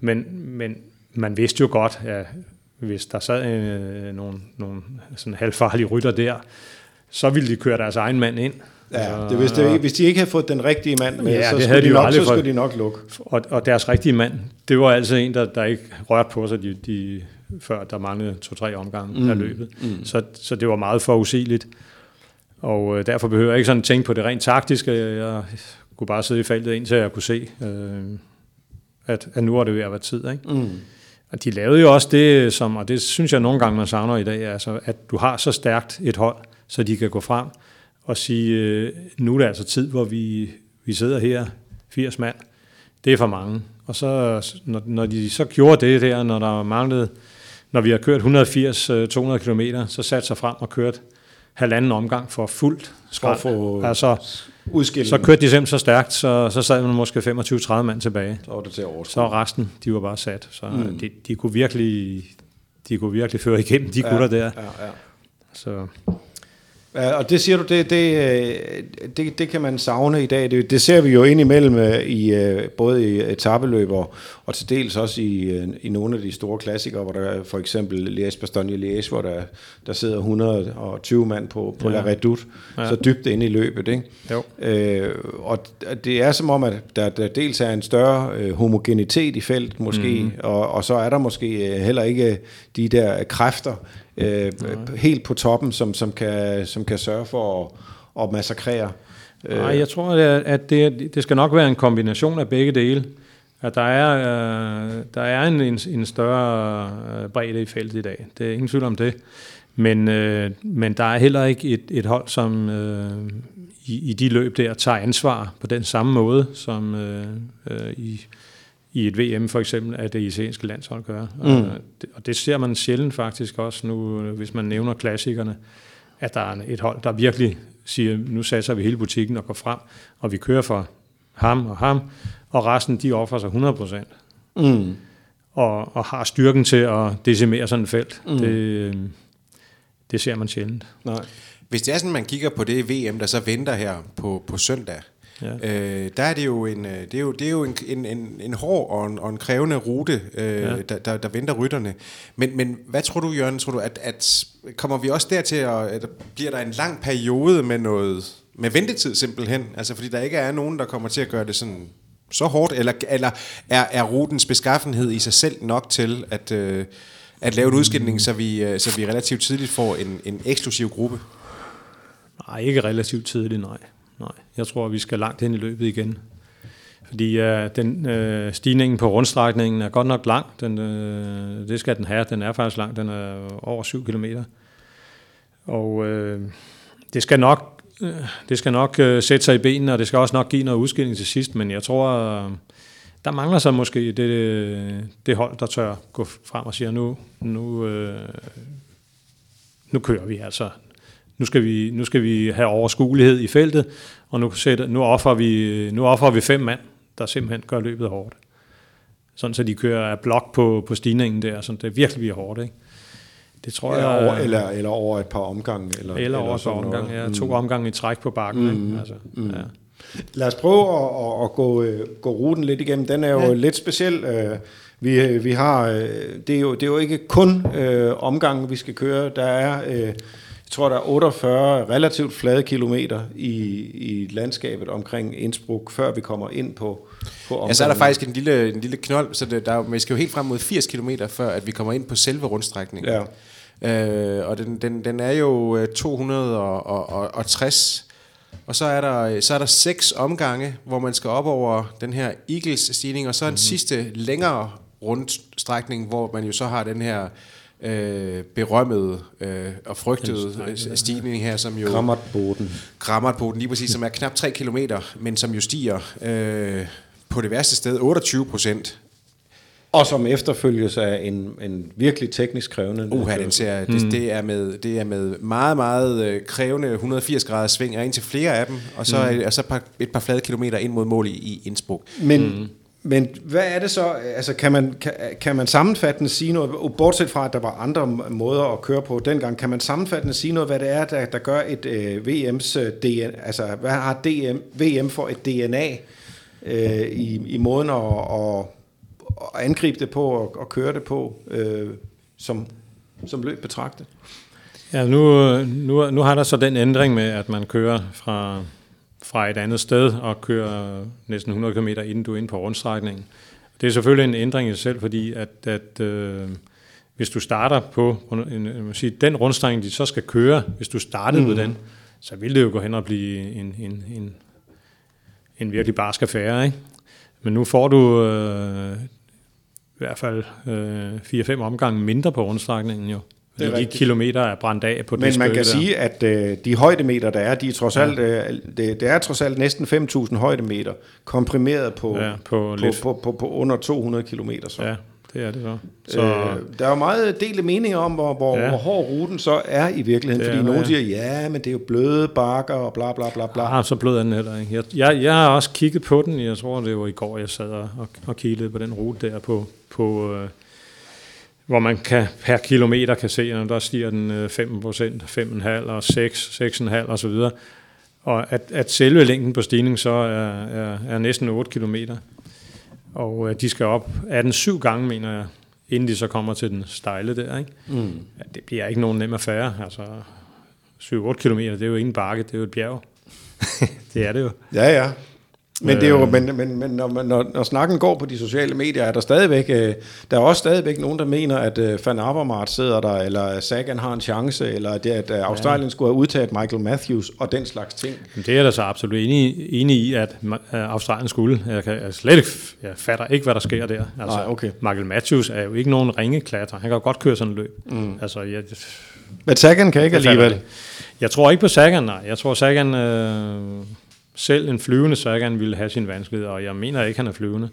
Men, men man vidste jo godt, at hvis der sad øh, nogle, nogle sådan halvfarlige rytter der, så ville de køre deres egen mand ind. Ja, det, hvis, det, hvis de ikke havde fået den rigtige mand med, Ja, så, det skulle de de nok, så skulle de nok lukke. Og, og deres rigtige mand, det var altså en, der, der ikke rørte på sig, de, de, før der manglede to-tre omgange mm. af løbet. Mm. Så, så det var meget forudsigeligt. Og øh, derfor behøver jeg ikke sådan tænke på det rent taktiske. Jeg kunne bare sidde i feltet indtil jeg kunne se, øh, at, at nu er det ved at være tid. Ikke? Mm. Og de lavede jo også det, som, og det synes jeg nogle gange, man savner i dag, altså, at du har så stærkt et hold, så de kan gå frem og sige, øh, nu er det altså tid, hvor vi, vi sidder her, 80 mand, det er for mange. Og så, når, når de så gjorde det der, når der manglede, når vi har kørt 180-200 km, så satte sig frem og kørt halvanden omgang for fuldt For skrald. få Altså, udskilling. så kørte de simpelthen så stærkt, så, så sad man måske 25-30 mand tilbage. så var det til at. Så resten, de var bare sat. Så mm. de, de, kunne virkelig, de kunne virkelig føre igennem de gutter der. Ja, ja. Så, Ja, og det siger du, det, det, øh, det, det kan man savne i dag. Det, det ser vi jo indimellem øh, i øh, både i etabeløb og, og til dels også i, i nogle af de store klassikere, hvor der er for eksempel Liège Bastogne Liège, hvor der, der sidder 120 mand på, på ja. La Redoute, ja. Så dybt inde i løbet. Ikke? jo. Øh, og det er som om, at der, der dels er en større øh, homogenitet i feltet måske, mm. og, og så er der måske heller ikke de der kræfter øh, helt på toppen, som, som, kan, som kan sørge for at, at massakrere. Øh, Nej, jeg tror, at det, det skal nok være en kombination af begge dele. At der er, øh, der er en, en, en større øh, bredde i feltet i dag. Det er ingen tvivl om det. Men, øh, men der er heller ikke et, et hold, som øh, i, i de løb der tager ansvar på den samme måde, som øh, øh, i, i et VM for eksempel, at det italienske landshold gør. Mm. Og, det, og det ser man sjældent faktisk også nu, hvis man nævner klassikerne, at der er et hold, der virkelig siger, nu satser vi hele butikken og går frem, og vi kører for ham og ham, og resten de offrer sig 100 procent. Mm. Og, og har styrken til at decimere sådan et felt. Mm. Det, det ser man sjældent. Nej. Hvis det er sådan, man kigger på det VM, der så venter her på, på søndag, ja. øh, der er det jo en, øh, det er jo, det er jo en, en, en, en hård og en, og en krævende rute, øh, ja. der, der, der venter rytterne. Men, men hvad tror du, Jørgen? Tror du, at, at kommer vi også dertil, at, at bliver der en lang periode med noget med ventetid simpelthen? Altså fordi der ikke er nogen, der kommer til at gøre det sådan så hårdt, eller, eller er, er rutens beskaffenhed i sig selv nok til at, øh, at lave en udskilning, så vi, øh, så vi relativt tidligt får en, en eksklusiv gruppe? Nej, ikke relativt tidligt, nej nej. Jeg tror, vi skal langt hen i løbet igen. Fordi uh, den øh, stigningen på rundstrækningen er godt nok lang. Den, øh, det skal den have. Den er faktisk lang. Den er over 7 km. Og øh, det skal nok, øh, det skal nok øh, sætte sig i benene, og det skal også nok give noget udskilling til sidst. Men jeg tror, øh, der mangler så måske det, det hold, der tør gå frem og siger, nu, nu, øh, nu kører vi altså nu skal vi, nu skal vi have overskuelighed i feltet, og nu, sætter, nu, offrer vi, nu offrer vi fem mand, der simpelthen gør løbet hårdt. Sådan så de kører af blok på, på stigningen der, så det virkelig bliver hårdt. Ikke? Det tror eller jeg... Over, eller, eller over et par omgange. Eller, eller over et par omgange, ja. To mm. omgange i træk på bakken. Mm. Ikke? Altså, mm. ja. Lad os prøve at, at, at gå, øh, gå ruten lidt igennem. Den er jo ja. lidt speciel. Øh, vi, vi har, øh, det, er jo, det er jo ikke kun øh, omgangen, vi skal køre. Der er... Øh, jeg tror, der er 48 relativt flade kilometer i, i landskabet omkring Innsbruck, før vi kommer ind på, på Ja, så er der faktisk en lille, en lille knold, så det, der er, vi skal jo helt frem mod 80 km, før at vi kommer ind på selve rundstrækningen. Ja. Øh, og den, den, den er jo 260 øh, og så er der så er der seks omgange, hvor man skal op over den her Eagles stigning, og så en mm-hmm. sidste længere rundstrækning, hvor man jo så har den her øh, berømmede øh, og frygtede stigning her, som jo... Grammatboden. Grammatboden, lige præcis, som er knap 3 km, men som jo stiger øh, på det værste sted 28 procent. Og som efterfølges af en, en virkelig teknisk krævende... Uha, den ser, mm. det, det, er med, det er med meget, meget øh, krævende 180 graders sving, og til flere af dem, og så, mm. og så et, par, et par flade kilometer ind mod mål i, i Innsbruck. Men, mm. Men hvad er det så, altså kan man, kan, kan man sammenfattende sige noget, bortset fra at der var andre måder at køre på dengang, kan man sammenfattende sige noget, hvad det er, der, der gør et øh, VM's øh, DNA, altså hvad har DM, VM for et DNA øh, i, i måden at, at, at angribe det på og at køre det på, øh, som, som løb betragtet? Ja, nu, øh, nu, nu har der så den ændring med, at man kører fra fra et andet sted og kører næsten 100 km inden du er inde på rundstrækningen. Det er selvfølgelig en ændring i sig selv, fordi at, at øh, hvis du starter på en, sige, den rundstrækning, de så skal køre, hvis du startede mm. ved den, så vil det jo gå hen og blive en, en, en, en virkelig barsk affære. Ikke? Men nu får du øh, i hvert fald øh, 4-5 omgange mindre på rundstrækningen jo. Det er de rigtigt. kilometer er brændt af på Men det man kan der. sige, at øh, de højdemeter, der er, de er trods alt, øh, det, det er trods alt næsten 5.000 højdemeter, komprimeret på, ja, på, på, på, på, på under 200 kilometer. Så. Ja, det er det så. så øh, der er jo meget delte meninger om, hvor, hvor, ja. hvor hård ruten så er i virkeligheden, det fordi nogen siger, ja, men det er jo bløde bakker og bla bla bla bla. Ah, så blød er den heller ikke. Jeg, jeg, jeg har også kigget på den, jeg tror det var i går, jeg sad og, og kiggede på den rute der på, på øh, hvor man kan per kilometer kan se, at der stiger den 5 procent, 5,5 og 6, 6,5 og så videre. Og at, at selve længden på stigningen så er, er, er næsten 8 kilometer. Og øh, de skal op 18-7 gange, mener jeg, inden de så kommer til den stejle der. Ikke? Mm. Ja, det bliver ikke nogen nem affære. Altså, 7-8 kilometer, det er jo ingen bakke, det er jo et bjerg. <laughs> det er det jo. Ja, ja. Men, det er jo, øh. men, men, men når, når, når snakken går på de sociale medier, er der stadigvæk, øh, der er også stadigvæk nogen, der mener, at øh, Van Avermaet sidder der, eller Sagan har en chance, eller det, at Australien ja. skulle have udtaget Michael Matthews og den slags ting. Det er der så absolut enig, enig i, at Australien skulle. Jeg, kan, jeg slet ikke, jeg fatter ikke, hvad der sker der. Altså, Nej, okay. Michael Matthews er jo ikke nogen ringeklatter. Han kan godt køre sådan en løb. Mm. Altså, jeg, men Sagan kan ikke alligevel. Jeg tror ikke på Sagan, nej. Jeg tror, Sagan... Øh, selv en flyvende Sagan ville have sin vanskeligheder, og jeg mener ikke, han er flyvende.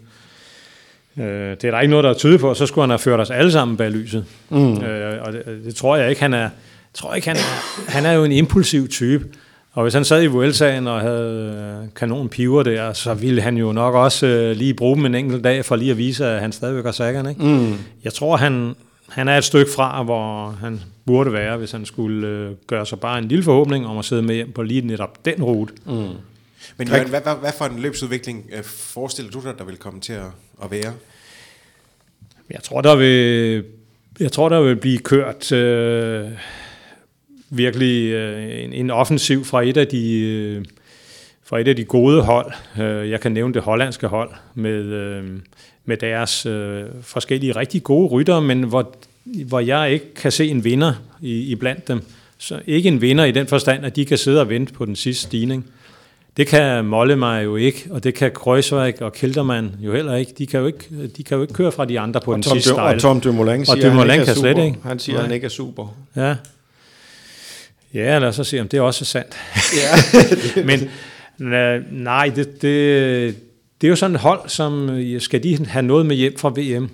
Øh, det er der ikke noget, der er tydeligt på, så skulle han have ført os alle sammen bag lyset. Mm. Øh, og det, det, tror jeg ikke, han er. tror ikke, han er, han er jo en impulsiv type, Og hvis han sad i Vueltaen og havde øh, kanon piver der, så ville han jo nok også øh, lige bruge dem en enkelt dag for lige at vise, at han stadigvæk er sækkerne. Ikke? Mm. Jeg tror, han, han er et stykke fra, hvor han burde være, hvis han skulle øh, gøre sig bare en lille forhåbning om at sidde med hjem på lige netop den rute. Mm. Men Jørgen, hvad, hvad, hvad for en løbsudvikling øh, forestiller du dig, der vil komme til at, at være? Jeg tror, der vil, jeg tror, der vil blive kørt øh, virkelig øh, en, en offensiv fra et af de øh, fra et af de gode hold. Øh, jeg kan nævne det hollandske hold med øh, med deres forskellige rigtig gode ryttere, men hvor hvor jeg ikke kan se en vinder i, i blandt dem. Så ikke en vinder i den forstand, at de kan sidde og vente på den sidste stigning. Det kan Molle mig jo ikke, og det kan Kreuzweig og Keltermann jo heller ikke. De kan jo ikke, de kan jo ikke køre fra de andre på og den Tom sidste. Og Tom Dumoulin siger, og Dumoulin kan slet ikke. Han siger, at han ikke er super. Ja. Ja, lad os så se, om det også er sandt. Ja. <laughs> Men nej, det, det, det er jo sådan et hold, som skal de have noget med hjem fra VM,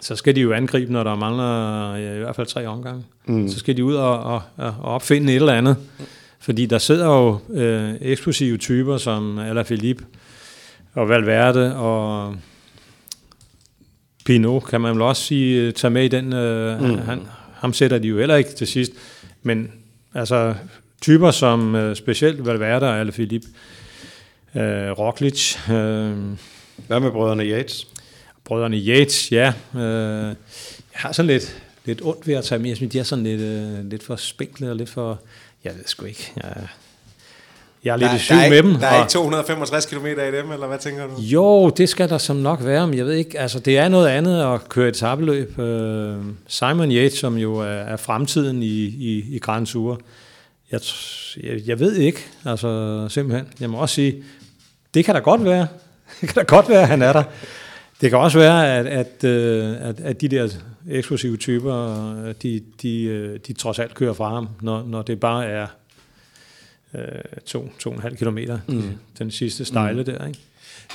så skal de jo angribe, når der mangler ja, i hvert fald tre omgange. Mm. Så skal de ud og, og, og opfinde et eller andet. Fordi der sidder jo øh, eksplosive typer som Alaphilippe og Valverde og Pinot, kan man vel også sige, tager med i den. Øh, mm. han, ham sætter de jo heller ikke til sidst. Men altså typer som øh, specielt Valverde og Alaphilippe, øh, Roglic. Øh, Hvad med brødrene Yates? Brødrene Yates, ja. Øh, jeg har sådan lidt, lidt ondt ved at tage med. Jeg synes, de er sådan lidt, øh, lidt for spinkle og lidt for... Jeg ved sgu ikke. Jeg, jeg er lidt der, i syg med dem. Der er ikke 265 km i dem, eller hvad tænker du? Jo, det skal der som nok være, men jeg ved ikke, altså det er noget andet at køre et tabeløb. Øh, Simon Yates, som jo er, er fremtiden i, i, i Grand Tour, jeg, jeg, jeg ved ikke, altså simpelthen. Jeg må også sige, det kan da godt være. <laughs> Det kan da godt være, at han er der. Det kan også være, at, at, øh, at, at de der eksplosive typer, de, de, de trods alt kører fra ham, når, når det bare er øh, to, to og en halv kilometer, mm. den sidste stejle mm. der. Ikke?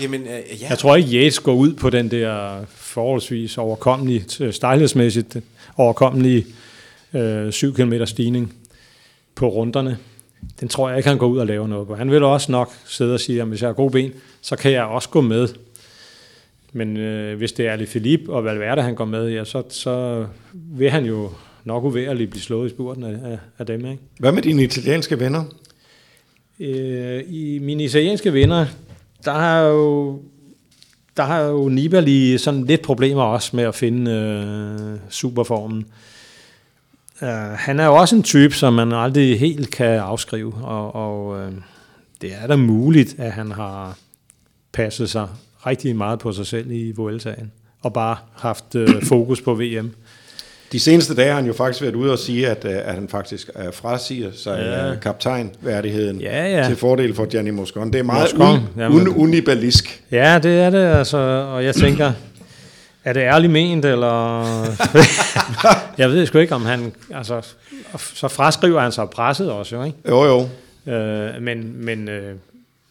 Jamen, øh, ja. Jeg tror ikke, Yates går ud på den der forholdsvis overkommelige, stejlighedsmæssigt overkommelige øh, 7 km stigning på runderne. Den tror jeg ikke, han går ud og laver noget på. Han vil også nok sidde og sige, at hvis jeg har gode ben, så kan jeg også gå med men øh, hvis det er Ali Philippe og Valverde, han går med, ja, så, så vil han jo nok uværligt blive slået i spurten af, af, af dem. Ikke? Hvad med dine italienske venner? Øh, I mine italienske venner, der har jo der har jo Nibali sådan lidt problemer også med at finde øh, superformen. Uh, han er jo også en type, som man aldrig helt kan afskrive, og, og uh, det er da muligt, at han har passet sig rigtig meget på sig selv i Vueltaen, og bare haft øh, <coughs> fokus på VM. De seneste dage har han jo faktisk været ude og sige, at, øh, at han faktisk er frasiger sig ja. kaptajnværdigheden ja, ja. til fordel for Gianni Moscon. Det er meget Moscon, un, un, unibalisk. Ja, det er det, altså, og jeg tænker, er det ærligt ment, eller... <laughs> jeg ved sgu ikke, om han... Altså, så fraskriver han sig presset også, jo, ikke? Jo, jo. Øh, men men øh,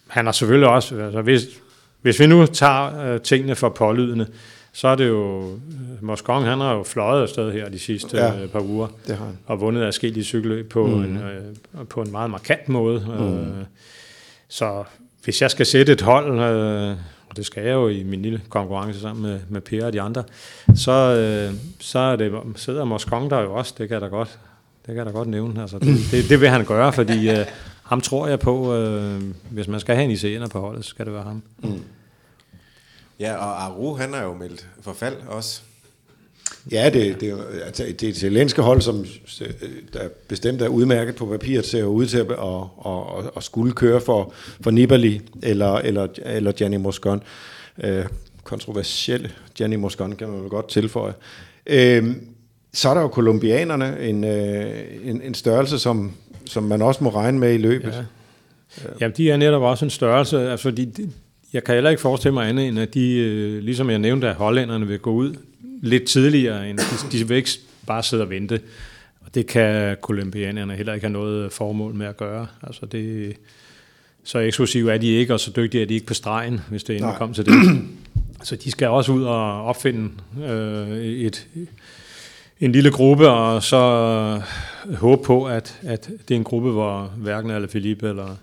han har selvfølgelig også... Altså, hvis, hvis vi nu tager øh, tingene for pålydende, så er det jo, øh, Moscon, han har jo fløjet afsted her de sidste ja, øh, par uger, det har han. og vundet afskillige cykelløb på, mm. en, øh, på en meget markant måde. Mm. Øh, så hvis jeg skal sætte et hold, øh, og det skal jeg jo i min lille konkurrence sammen med, med Per og de andre, så, øh, så er det, sidder Moscon der jo også, det kan jeg da godt, det kan jeg da godt nævne. Altså, det, det, det vil han gøre, fordi øh, ham tror jeg på, øh, hvis man skal have en icener på holdet, så skal det være ham. Mm. Ja, og Aru, han er jo meldt forfald også. Ja, det, det, altså, det italienske hold, som der bestemt er udmærket på papiret, ser ud til at, at, at, at skulle køre for, for Nibali eller, eller, eller Gianni Moscon. Øh, kontroversielle Gianni Moscon, kan man vel godt tilføje. Øh, så er der jo kolumbianerne, en, øh, en, en størrelse, som, som man også må regne med i løbet. Ja. Ja. Jamen, de er netop også en størrelse, altså de, de, jeg kan heller ikke forestille mig andet, end at de, øh, ligesom jeg nævnte, at hollænderne vil gå ud lidt tidligere, end de, de vil ikke bare sidde og vente. Og det kan kolumbianerne heller ikke have noget formål med at gøre. Altså det, så eksklusive er de ikke, og så dygtige er de ikke på stregen, hvis det endnu kommer til det. Så de skal også ud og opfinde øh, et, en lille gruppe, og så øh, håbe på, at, at det er en gruppe, hvor hverken eller Philippe eller,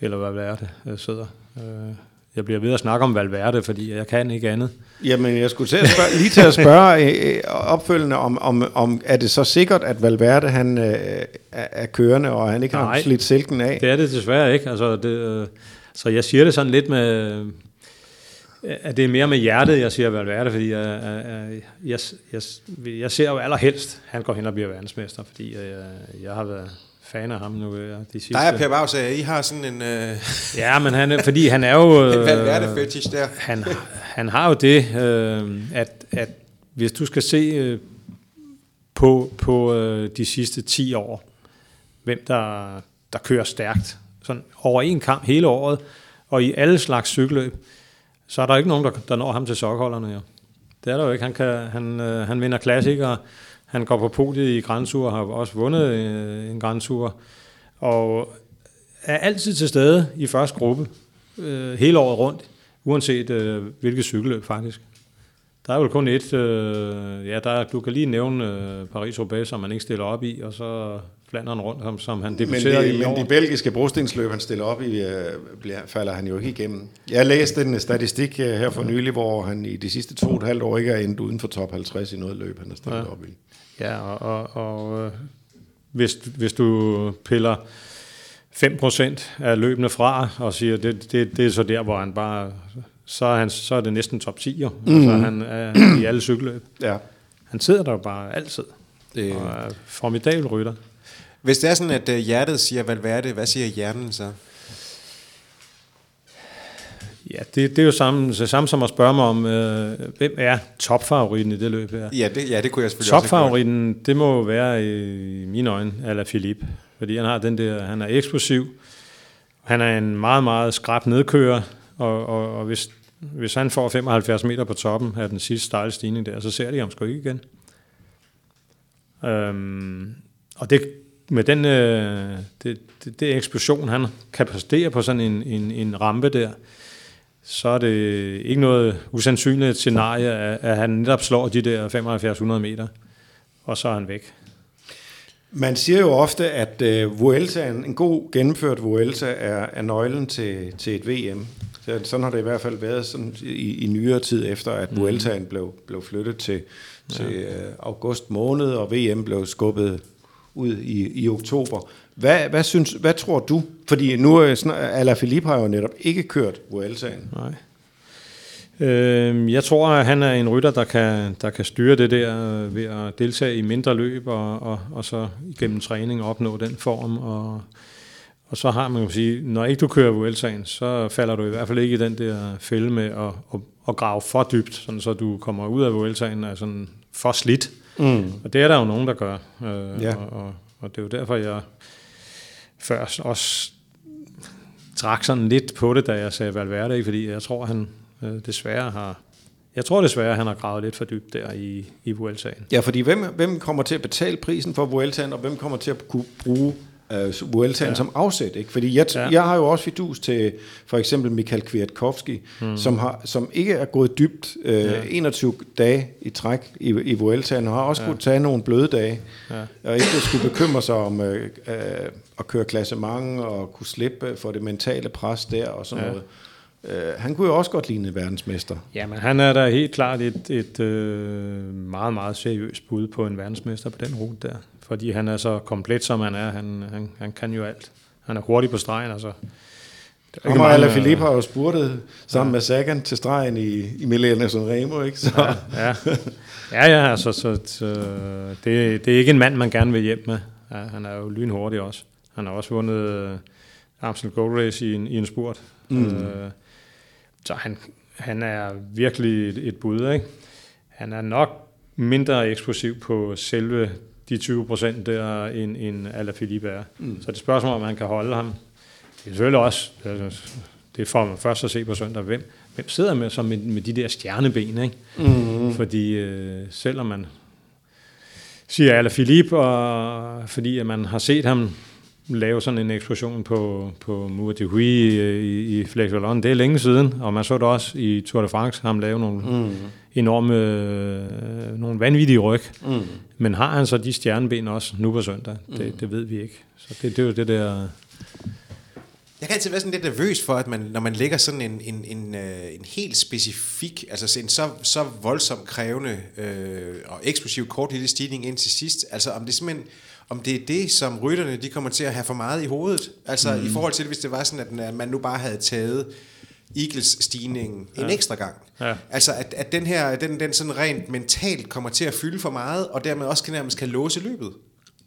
eller Valverde øh, sidder. Øh, jeg bliver ved at snakke om Valverde, fordi jeg kan ikke andet. Jamen, jeg skulle til at spørge, lige til at spørge øh, opfølgende, om, om, om er det så sikkert, at Valverde han, øh, er kørende, og han ikke Nej, har slidt silken af? det er det desværre ikke. Altså, det, øh, så jeg siger det sådan lidt med, at det er mere med hjertet, jeg siger Valverde, fordi jeg, jeg, jeg, jeg, jeg ser jo allerhelst, han går hen og bliver verdensmester, fordi jeg, jeg har været fan af ham nu. De sidste. Der er Per sagde, I har sådan en... Øh... <laughs> Ja, men han, fordi han er jo... <laughs> en Valverde fetish der. Han, han har jo det, øh, at, at hvis du skal se øh, på, på øh, de sidste 10 år, hvem der, der kører stærkt, sådan over en kamp hele året, og i alle slags cykelløb, så er der ikke nogen, der, der når ham til sokholderne. Jo. Det er der jo ikke. Han, kan, han, øh, han vinder klassikere, han går på podiet i Grand Tour, har også vundet øh, en Grand Tour, og er altid til stede i første gruppe, øh, hele året rundt, uanset øh, hvilket cykelløb faktisk. Der er vel kun et, øh, ja, der, du kan lige nævne øh, Paris-Roubaix, som man ikke stiller op i, og så Flanderen rundt, som, som han debuterer men i Men de belgiske brostensløb, han stiller op i, øh, bliver, falder han jo ikke igennem. Jeg læste en statistik øh, her for nylig, hvor han i de sidste to og et halvt år ikke er endt uden for top 50 i noget løb, han har stillet ja. op i. Ja, og, og, og øh, hvis, hvis du piller 5% af løbende fra, og siger, det, det, det er så der, hvor han bare, så er, han, så er det næsten top 10, jo. Mm. Altså, han er i alle cykelløb. Ja. Han sidder der bare altid, det... og er formidabel rytter. Hvis det er sådan, at uh, hjertet siger Valverde, hvad siger hjernen så? Ja, det, det er jo samme, det samme som at spørge mig om, øh, hvem er topfavoritten i det løb her? Ja, det, ja, det kunne jeg selvfølgelig Topfavoritten, det må være i mine øjne, eller Philippe, fordi han har den der, han er eksplosiv, han er en meget, meget skrab nedkører, og, og, og hvis, hvis han får 75 meter på toppen af den sidste stejle stigning der, så ser de ham sgu ikke igen. Øhm, og det, med den øh, det, det, det eksplosion, han kan præstere på sådan en, en, en rampe der, så er det ikke noget usandsynligt scenarie, at, at han netop slår de der 7500 meter, og så er han væk. Man siger jo ofte, at øh, Vuelta, en, en god gennemført Vuelta, er, er nøglen til, til et VM. Så, sådan har det i hvert fald været sådan i, i nyere tid, efter at mm. Vueltaen blev, blev flyttet til, til ja. uh, august måned, og VM blev skubbet ud i, i oktober. Hvad, hvad, synes, hvad tror du? Fordi nu er Alaphilippe har jo netop ikke kørt Vueltaen. Nej. Øh, jeg tror, at han er en rytter, der kan, der kan styre det der ved at deltage i mindre løb, og, og, og så igennem træning opnå den form. Og, og så har man jo sige, når ikke du kører Vueltaen, så falder du i hvert fald ikke i den der fælde med at, at, at grave for dybt, sådan så du kommer ud af Vueltaen og er sådan for slidt. Mm. Og det er der jo nogen, der gør. Øh, ja. og, og, og det er jo derfor, jeg før også trak sådan lidt på det, da jeg sagde Valverde, fordi jeg tror, han øh, desværre har jeg tror desværre, han har gravet lidt for dybt der i, i Vueltaen. Ja, fordi hvem, hvem kommer til at betale prisen for Vueltaen, og hvem kommer til at kunne bruge uh, Vueltaen ja. som afsæt. Ikke? Fordi jeg, ja. jeg har jo også fidus til for eksempel Michael Kwiatkowski, mm. som, har, som ikke er gået dybt uh, ja. 21 dage i træk i, i Vueltaen, og har også ja. kunne tage nogle bløde dage, ja. og ikke skulle bekymre sig om uh, uh, at køre klassement og kunne slippe for det mentale pres der og sådan ja. noget. Uh, han kunne jo også godt ligne verdensmester. Jamen, han er da helt klart et, et uh, meget, meget seriøst bud på en verdensmester på den rute der fordi han er så komplet, som han er. Han, han, han kan jo alt. Han er hurtig på stregen, altså. Ham og Alain Philippe har jo spurtet sammen ja. med Sagan til stregen i, i Milena Remo, ikke? Så. Ja, ja. ja, ja altså, så, så, det, det er ikke en mand, man gerne vil hjem med. Ja, han er jo lynhurtig også. Han har også vundet uh, Amstel Gold Race i en, i en spurt. Mm. Uh, så han, han er virkelig et, et bud, ikke? Han er nok mindre eksplosiv på selve de 20 procent der, end, end Alaphilippe er. Mm. Så det spørgsmål, om man kan holde ham. Det er selvfølgelig også, det får man først at se på søndag, hvem, hvem sidder med, så med, med de der stjerneben, ikke? Mm. Fordi øh, selvom man siger Alaphilippe, og fordi at man har set ham lave sådan en eksplosion på, på Mur de Huy i, i, i Flex Wallon. Det er længe siden, og man så det også i Tour de France, ham lave nogle mm. Enorme, øh, nogle vanvittige ryg. Mm. Men har han så de stjerneben også nu på søndag? Mm. Det, det ved vi ikke. Så det, det er jo det der... Jeg kan altid være sådan lidt nervøs for, at man, når man lægger sådan en, en, en, øh, en helt specifik, altså en så, så voldsomt krævende øh, og eksplosiv kort lille stigning ind til sidst, altså om det simpelthen, om det er det, som rytterne de kommer til at have for meget i hovedet. Altså mm. i forhold til, hvis det var sådan, at man nu bare havde taget Eagles stigningen ja. en ekstra gang. Ja. Altså at, at den her, den, den sådan rent mentalt kommer til at fylde for meget, og dermed også kan nærmest kan låse løbet.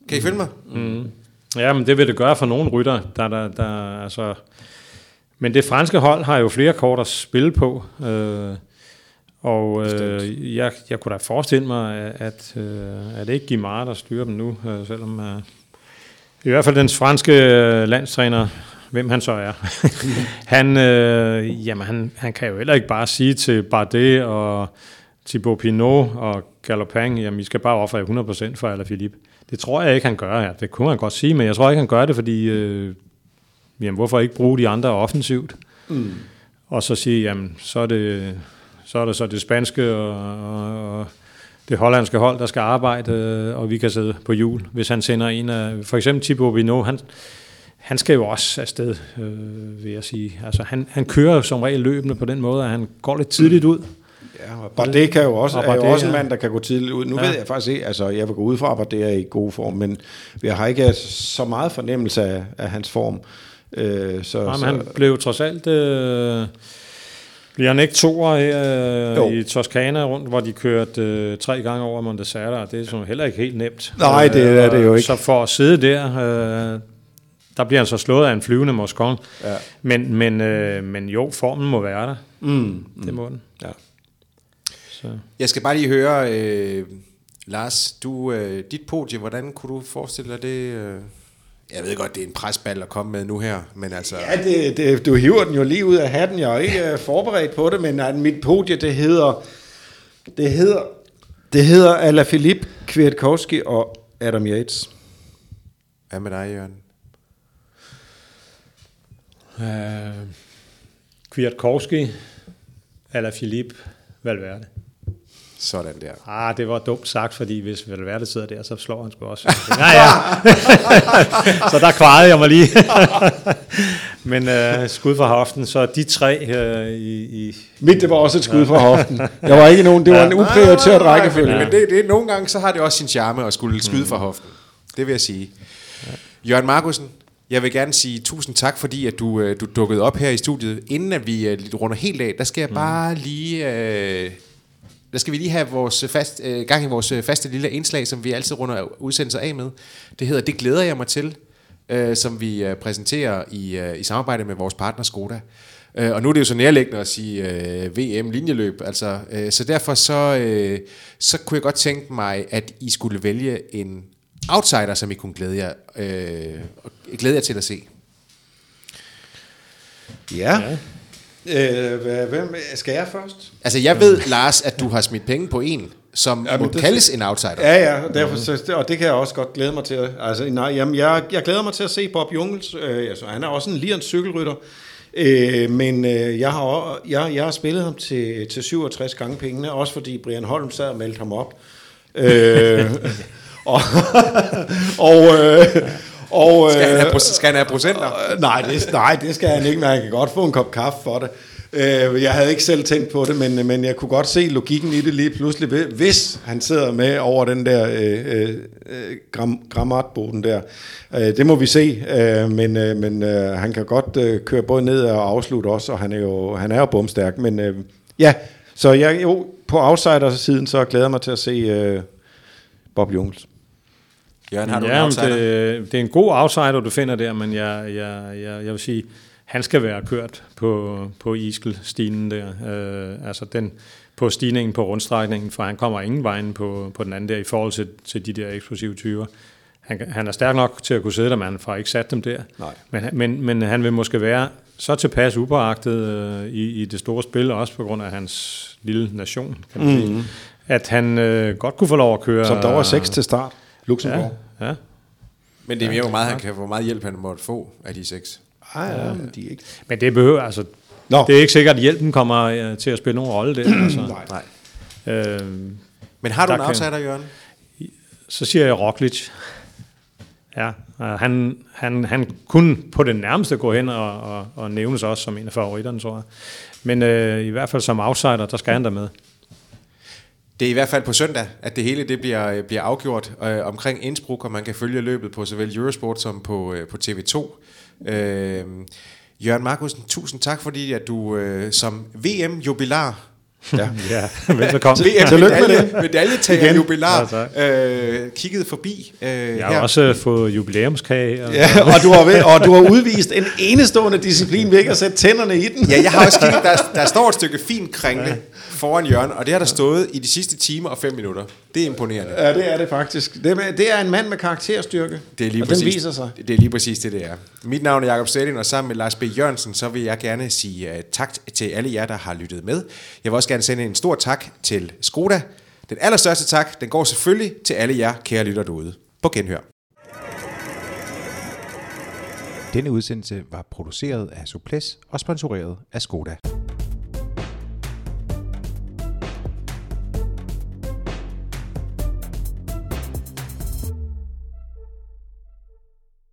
Kan I følge mig? Mm. Ja, men det vil det gøre for nogle rytter, der, der, der altså... Men det franske hold har jo flere kort at spille på, øh, og øh, jeg, jeg kunne da forestille mig, at, øh, at det ikke Guimard, der styrer dem nu, øh, selvom øh, i hvert fald den franske øh, landstræner, hvem han så er, <laughs> han, øh, jamen, han, han kan jo heller ikke bare sige til Bardet og Thibaut Pinot og Galopin, jamen I skal bare ofre 100% for Alaphilippe. Det tror jeg ikke, han gør her. Det kunne han godt sige, men jeg tror ikke, han gør det, fordi øh, jamen, hvorfor ikke bruge de andre offensivt? Mm. Og så sige, jamen, så er det så er det så det spanske og, og det hollandske hold, der skal arbejde, øh, og vi kan sidde på jul. Hvis han sender en af, for eksempel Thibaut Pinot, han, han skal jo også afsted, øh, vil jeg sige. Altså, han, han kører som regel løbende på den måde, at han går lidt tidligt ud. Ja, og Bardet kan jo også, og Bardet, er jo også en mand, der kan gå tidligt ud. Nu ja. ved jeg faktisk ikke, altså jeg vil gå ud fra, at Bardet er i god form, men jeg har ikke så meget fornemmelse af, af hans form. Øh, så, Jamen, så, han blev trods alt... Øh, bliver han ikke toer her øh, i Toskana rundt, hvor de kørte øh, tre gange over Montesata, og det er sådan heller ikke helt nemt. Nej, det er det jo ikke. Så for at sidde der, øh, der bliver han så slået af en flyvende Moscon. Ja. Men, men, øh, men jo, formen må være der. Mm, det må den. Ja. Så. Jeg skal bare lige høre, øh, Lars, du, øh, dit podie, hvordan kunne du forestille dig det... Øh jeg ved godt, det er en presball at komme med nu her, men altså... Ja, det, det, du hiver den jo lige ud af hatten. Jeg er ikke uh, forberedt på det, men mit podie, det hedder... Det hedder... Det hedder Ala Philippe, Kwiatkowski og Adam Yates. Hvad med dig, Jørgen? Uh, Kwiatkowski, Ala Philippe, Valverde. Sådan der. Ah, det var dumt sagt, fordi hvis Valverde sidder der, så slår han sgu også. <laughs> ja, ja. så der kvarede jeg mig lige. <laughs> Men uh, skud fra hoften, så de tre uh, i, i... Mit, det var også et skud fra hoften. Jeg var ikke nogen, det var en uprioriteret rækkefølge. Men det, det, nogle gange, så har det også sin charme at skulle skyde fra hoften. Det vil jeg sige. Jørgen Markusen, jeg vil gerne sige tusind tak, fordi at du, øh, du dukkede op her i studiet. Inden at vi runder helt af, der skal jeg bare lige... Uh, der skal vi lige have vores fast, øh, gang i vores faste lille indslag, som vi altid runder udsendelser af med. Det hedder Det glæder jeg mig til, øh, som vi øh, præsenterer i, øh, i samarbejde med vores partner Skoda. Øh, og nu er det jo så nærliggende at sige øh, VM-linjeløb, altså, øh, så derfor så, øh, så kunne jeg godt tænke mig, at I skulle vælge en outsider, som I kunne glæde jer, øh, glæde jer til at se. Ja. ja. Øh, hvem, skal jeg først? Altså, jeg ved, Lars, at du har smidt penge på en, som ja, må det, kaldes en outsider. Ja, ja, derfor, så, og det kan jeg også godt glæde mig til. Altså, nej, jamen, jeg, jeg glæder mig til at se Bob Jungels. Øh, altså, han er også en lirens cykelrytter. Øh, men øh, jeg, har, jeg, jeg har spillet ham til, til 67 gange pengene, også fordi Brian Holm sad og meldte ham op. øh, <laughs> og, <laughs> og, øh, og, skal, han have, øh, skal han have procenter? Øh, nej, det, nej, det skal han ikke, men han kan godt få en kop kaffe for det. Øh, jeg havde ikke selv tænkt på det, men, men jeg kunne godt se logikken i det lige pludselig, hvis han sidder med over den der øh, øh, gram, grammatboden der. Øh, det må vi se, øh, men, øh, men øh, han kan godt øh, køre både ned og afslutte også, og han er jo, han er jo bomstærk. Men øh, ja, så jeg, jo, på outsider-siden, så glæder jeg mig til at se øh, Bob Jungels. Jørgen, har du ja, en det, det er en god outsider, du finder der, men jeg, jeg, jeg, jeg vil sige, han skal være kørt på, på Iskel-stinen der. Øh, altså den, på stigningen på rundstrækningen, for han kommer ingen vejen på, på den anden der i forhold til, til de der eksplosive typer. Han, han er stærk nok til at kunne sidde der, men han får ikke sat dem der. Nej. Men, men, men han vil måske være så tilpas upåagtet øh, i, i det store spil, også på grund af hans lille nation, kan man mm. sige, at han øh, godt kunne få lov at køre... Som der var seks til start. Luxembourg. Ja, ja. Men det er mere, hvor meget, han kan, hvor meget hjælp han måtte få af de seks. Ej, ja, men de ikke... Men det behøver, altså, Nå. det er ikke sikkert, at hjælpen kommer øh, til at spille nogen rolle der. <clears throat> altså. Nej. øh, Men har du en kan- outsider, Jørgen? så siger jeg Roglic. Ja, øh, han, han, han kunne på det nærmeste gå hen og, og, og nævnes også som en af favoritterne, tror jeg. Men øh, i hvert fald som outsider, der skal han der med. Det er i hvert fald på søndag, at det hele det bliver, bliver afgjort øh, omkring Innsbruck, og man kan følge løbet på såvel Eurosport som på, øh, på TV2. Øh, Jørgen Markusen, tusind tak, fordi at du øh, som VM-jubilar, Ja. <laughs> Ja, velbekomme. <laughs> Tillykke med VM-medalje, medaljetager jubilar, Ja, øh, kiggede forbi øh, Jeg her. har også fået jubilæumskage. Og, Ja, og du, har, ved- og du har udvist en enestående disciplin ved ikke at sætte tænderne i den. Ja, jeg har også kigget, der, der står et stykke fin kringle foran Jørgen, og det har der stået i de sidste timer og fem minutter. Det er imponerende. Ja, det er det faktisk. Det er, det er en mand med karakterstyrke. Det er lige og præcis, den viser sig. Det er lige præcis det, det er. Mit navn er Jakob Stedin, og sammen med Lars B. Jørgensen, så vil jeg gerne sige uh, tak til alle jer, der har lyttet med. Jeg vil også gerne sende en stor tak til Skoda. Den allerstørste tak, den går selvfølgelig til alle jer, kære lytter derude. På genhør. Denne udsendelse var produceret af Suples og sponsoreret af Skoda.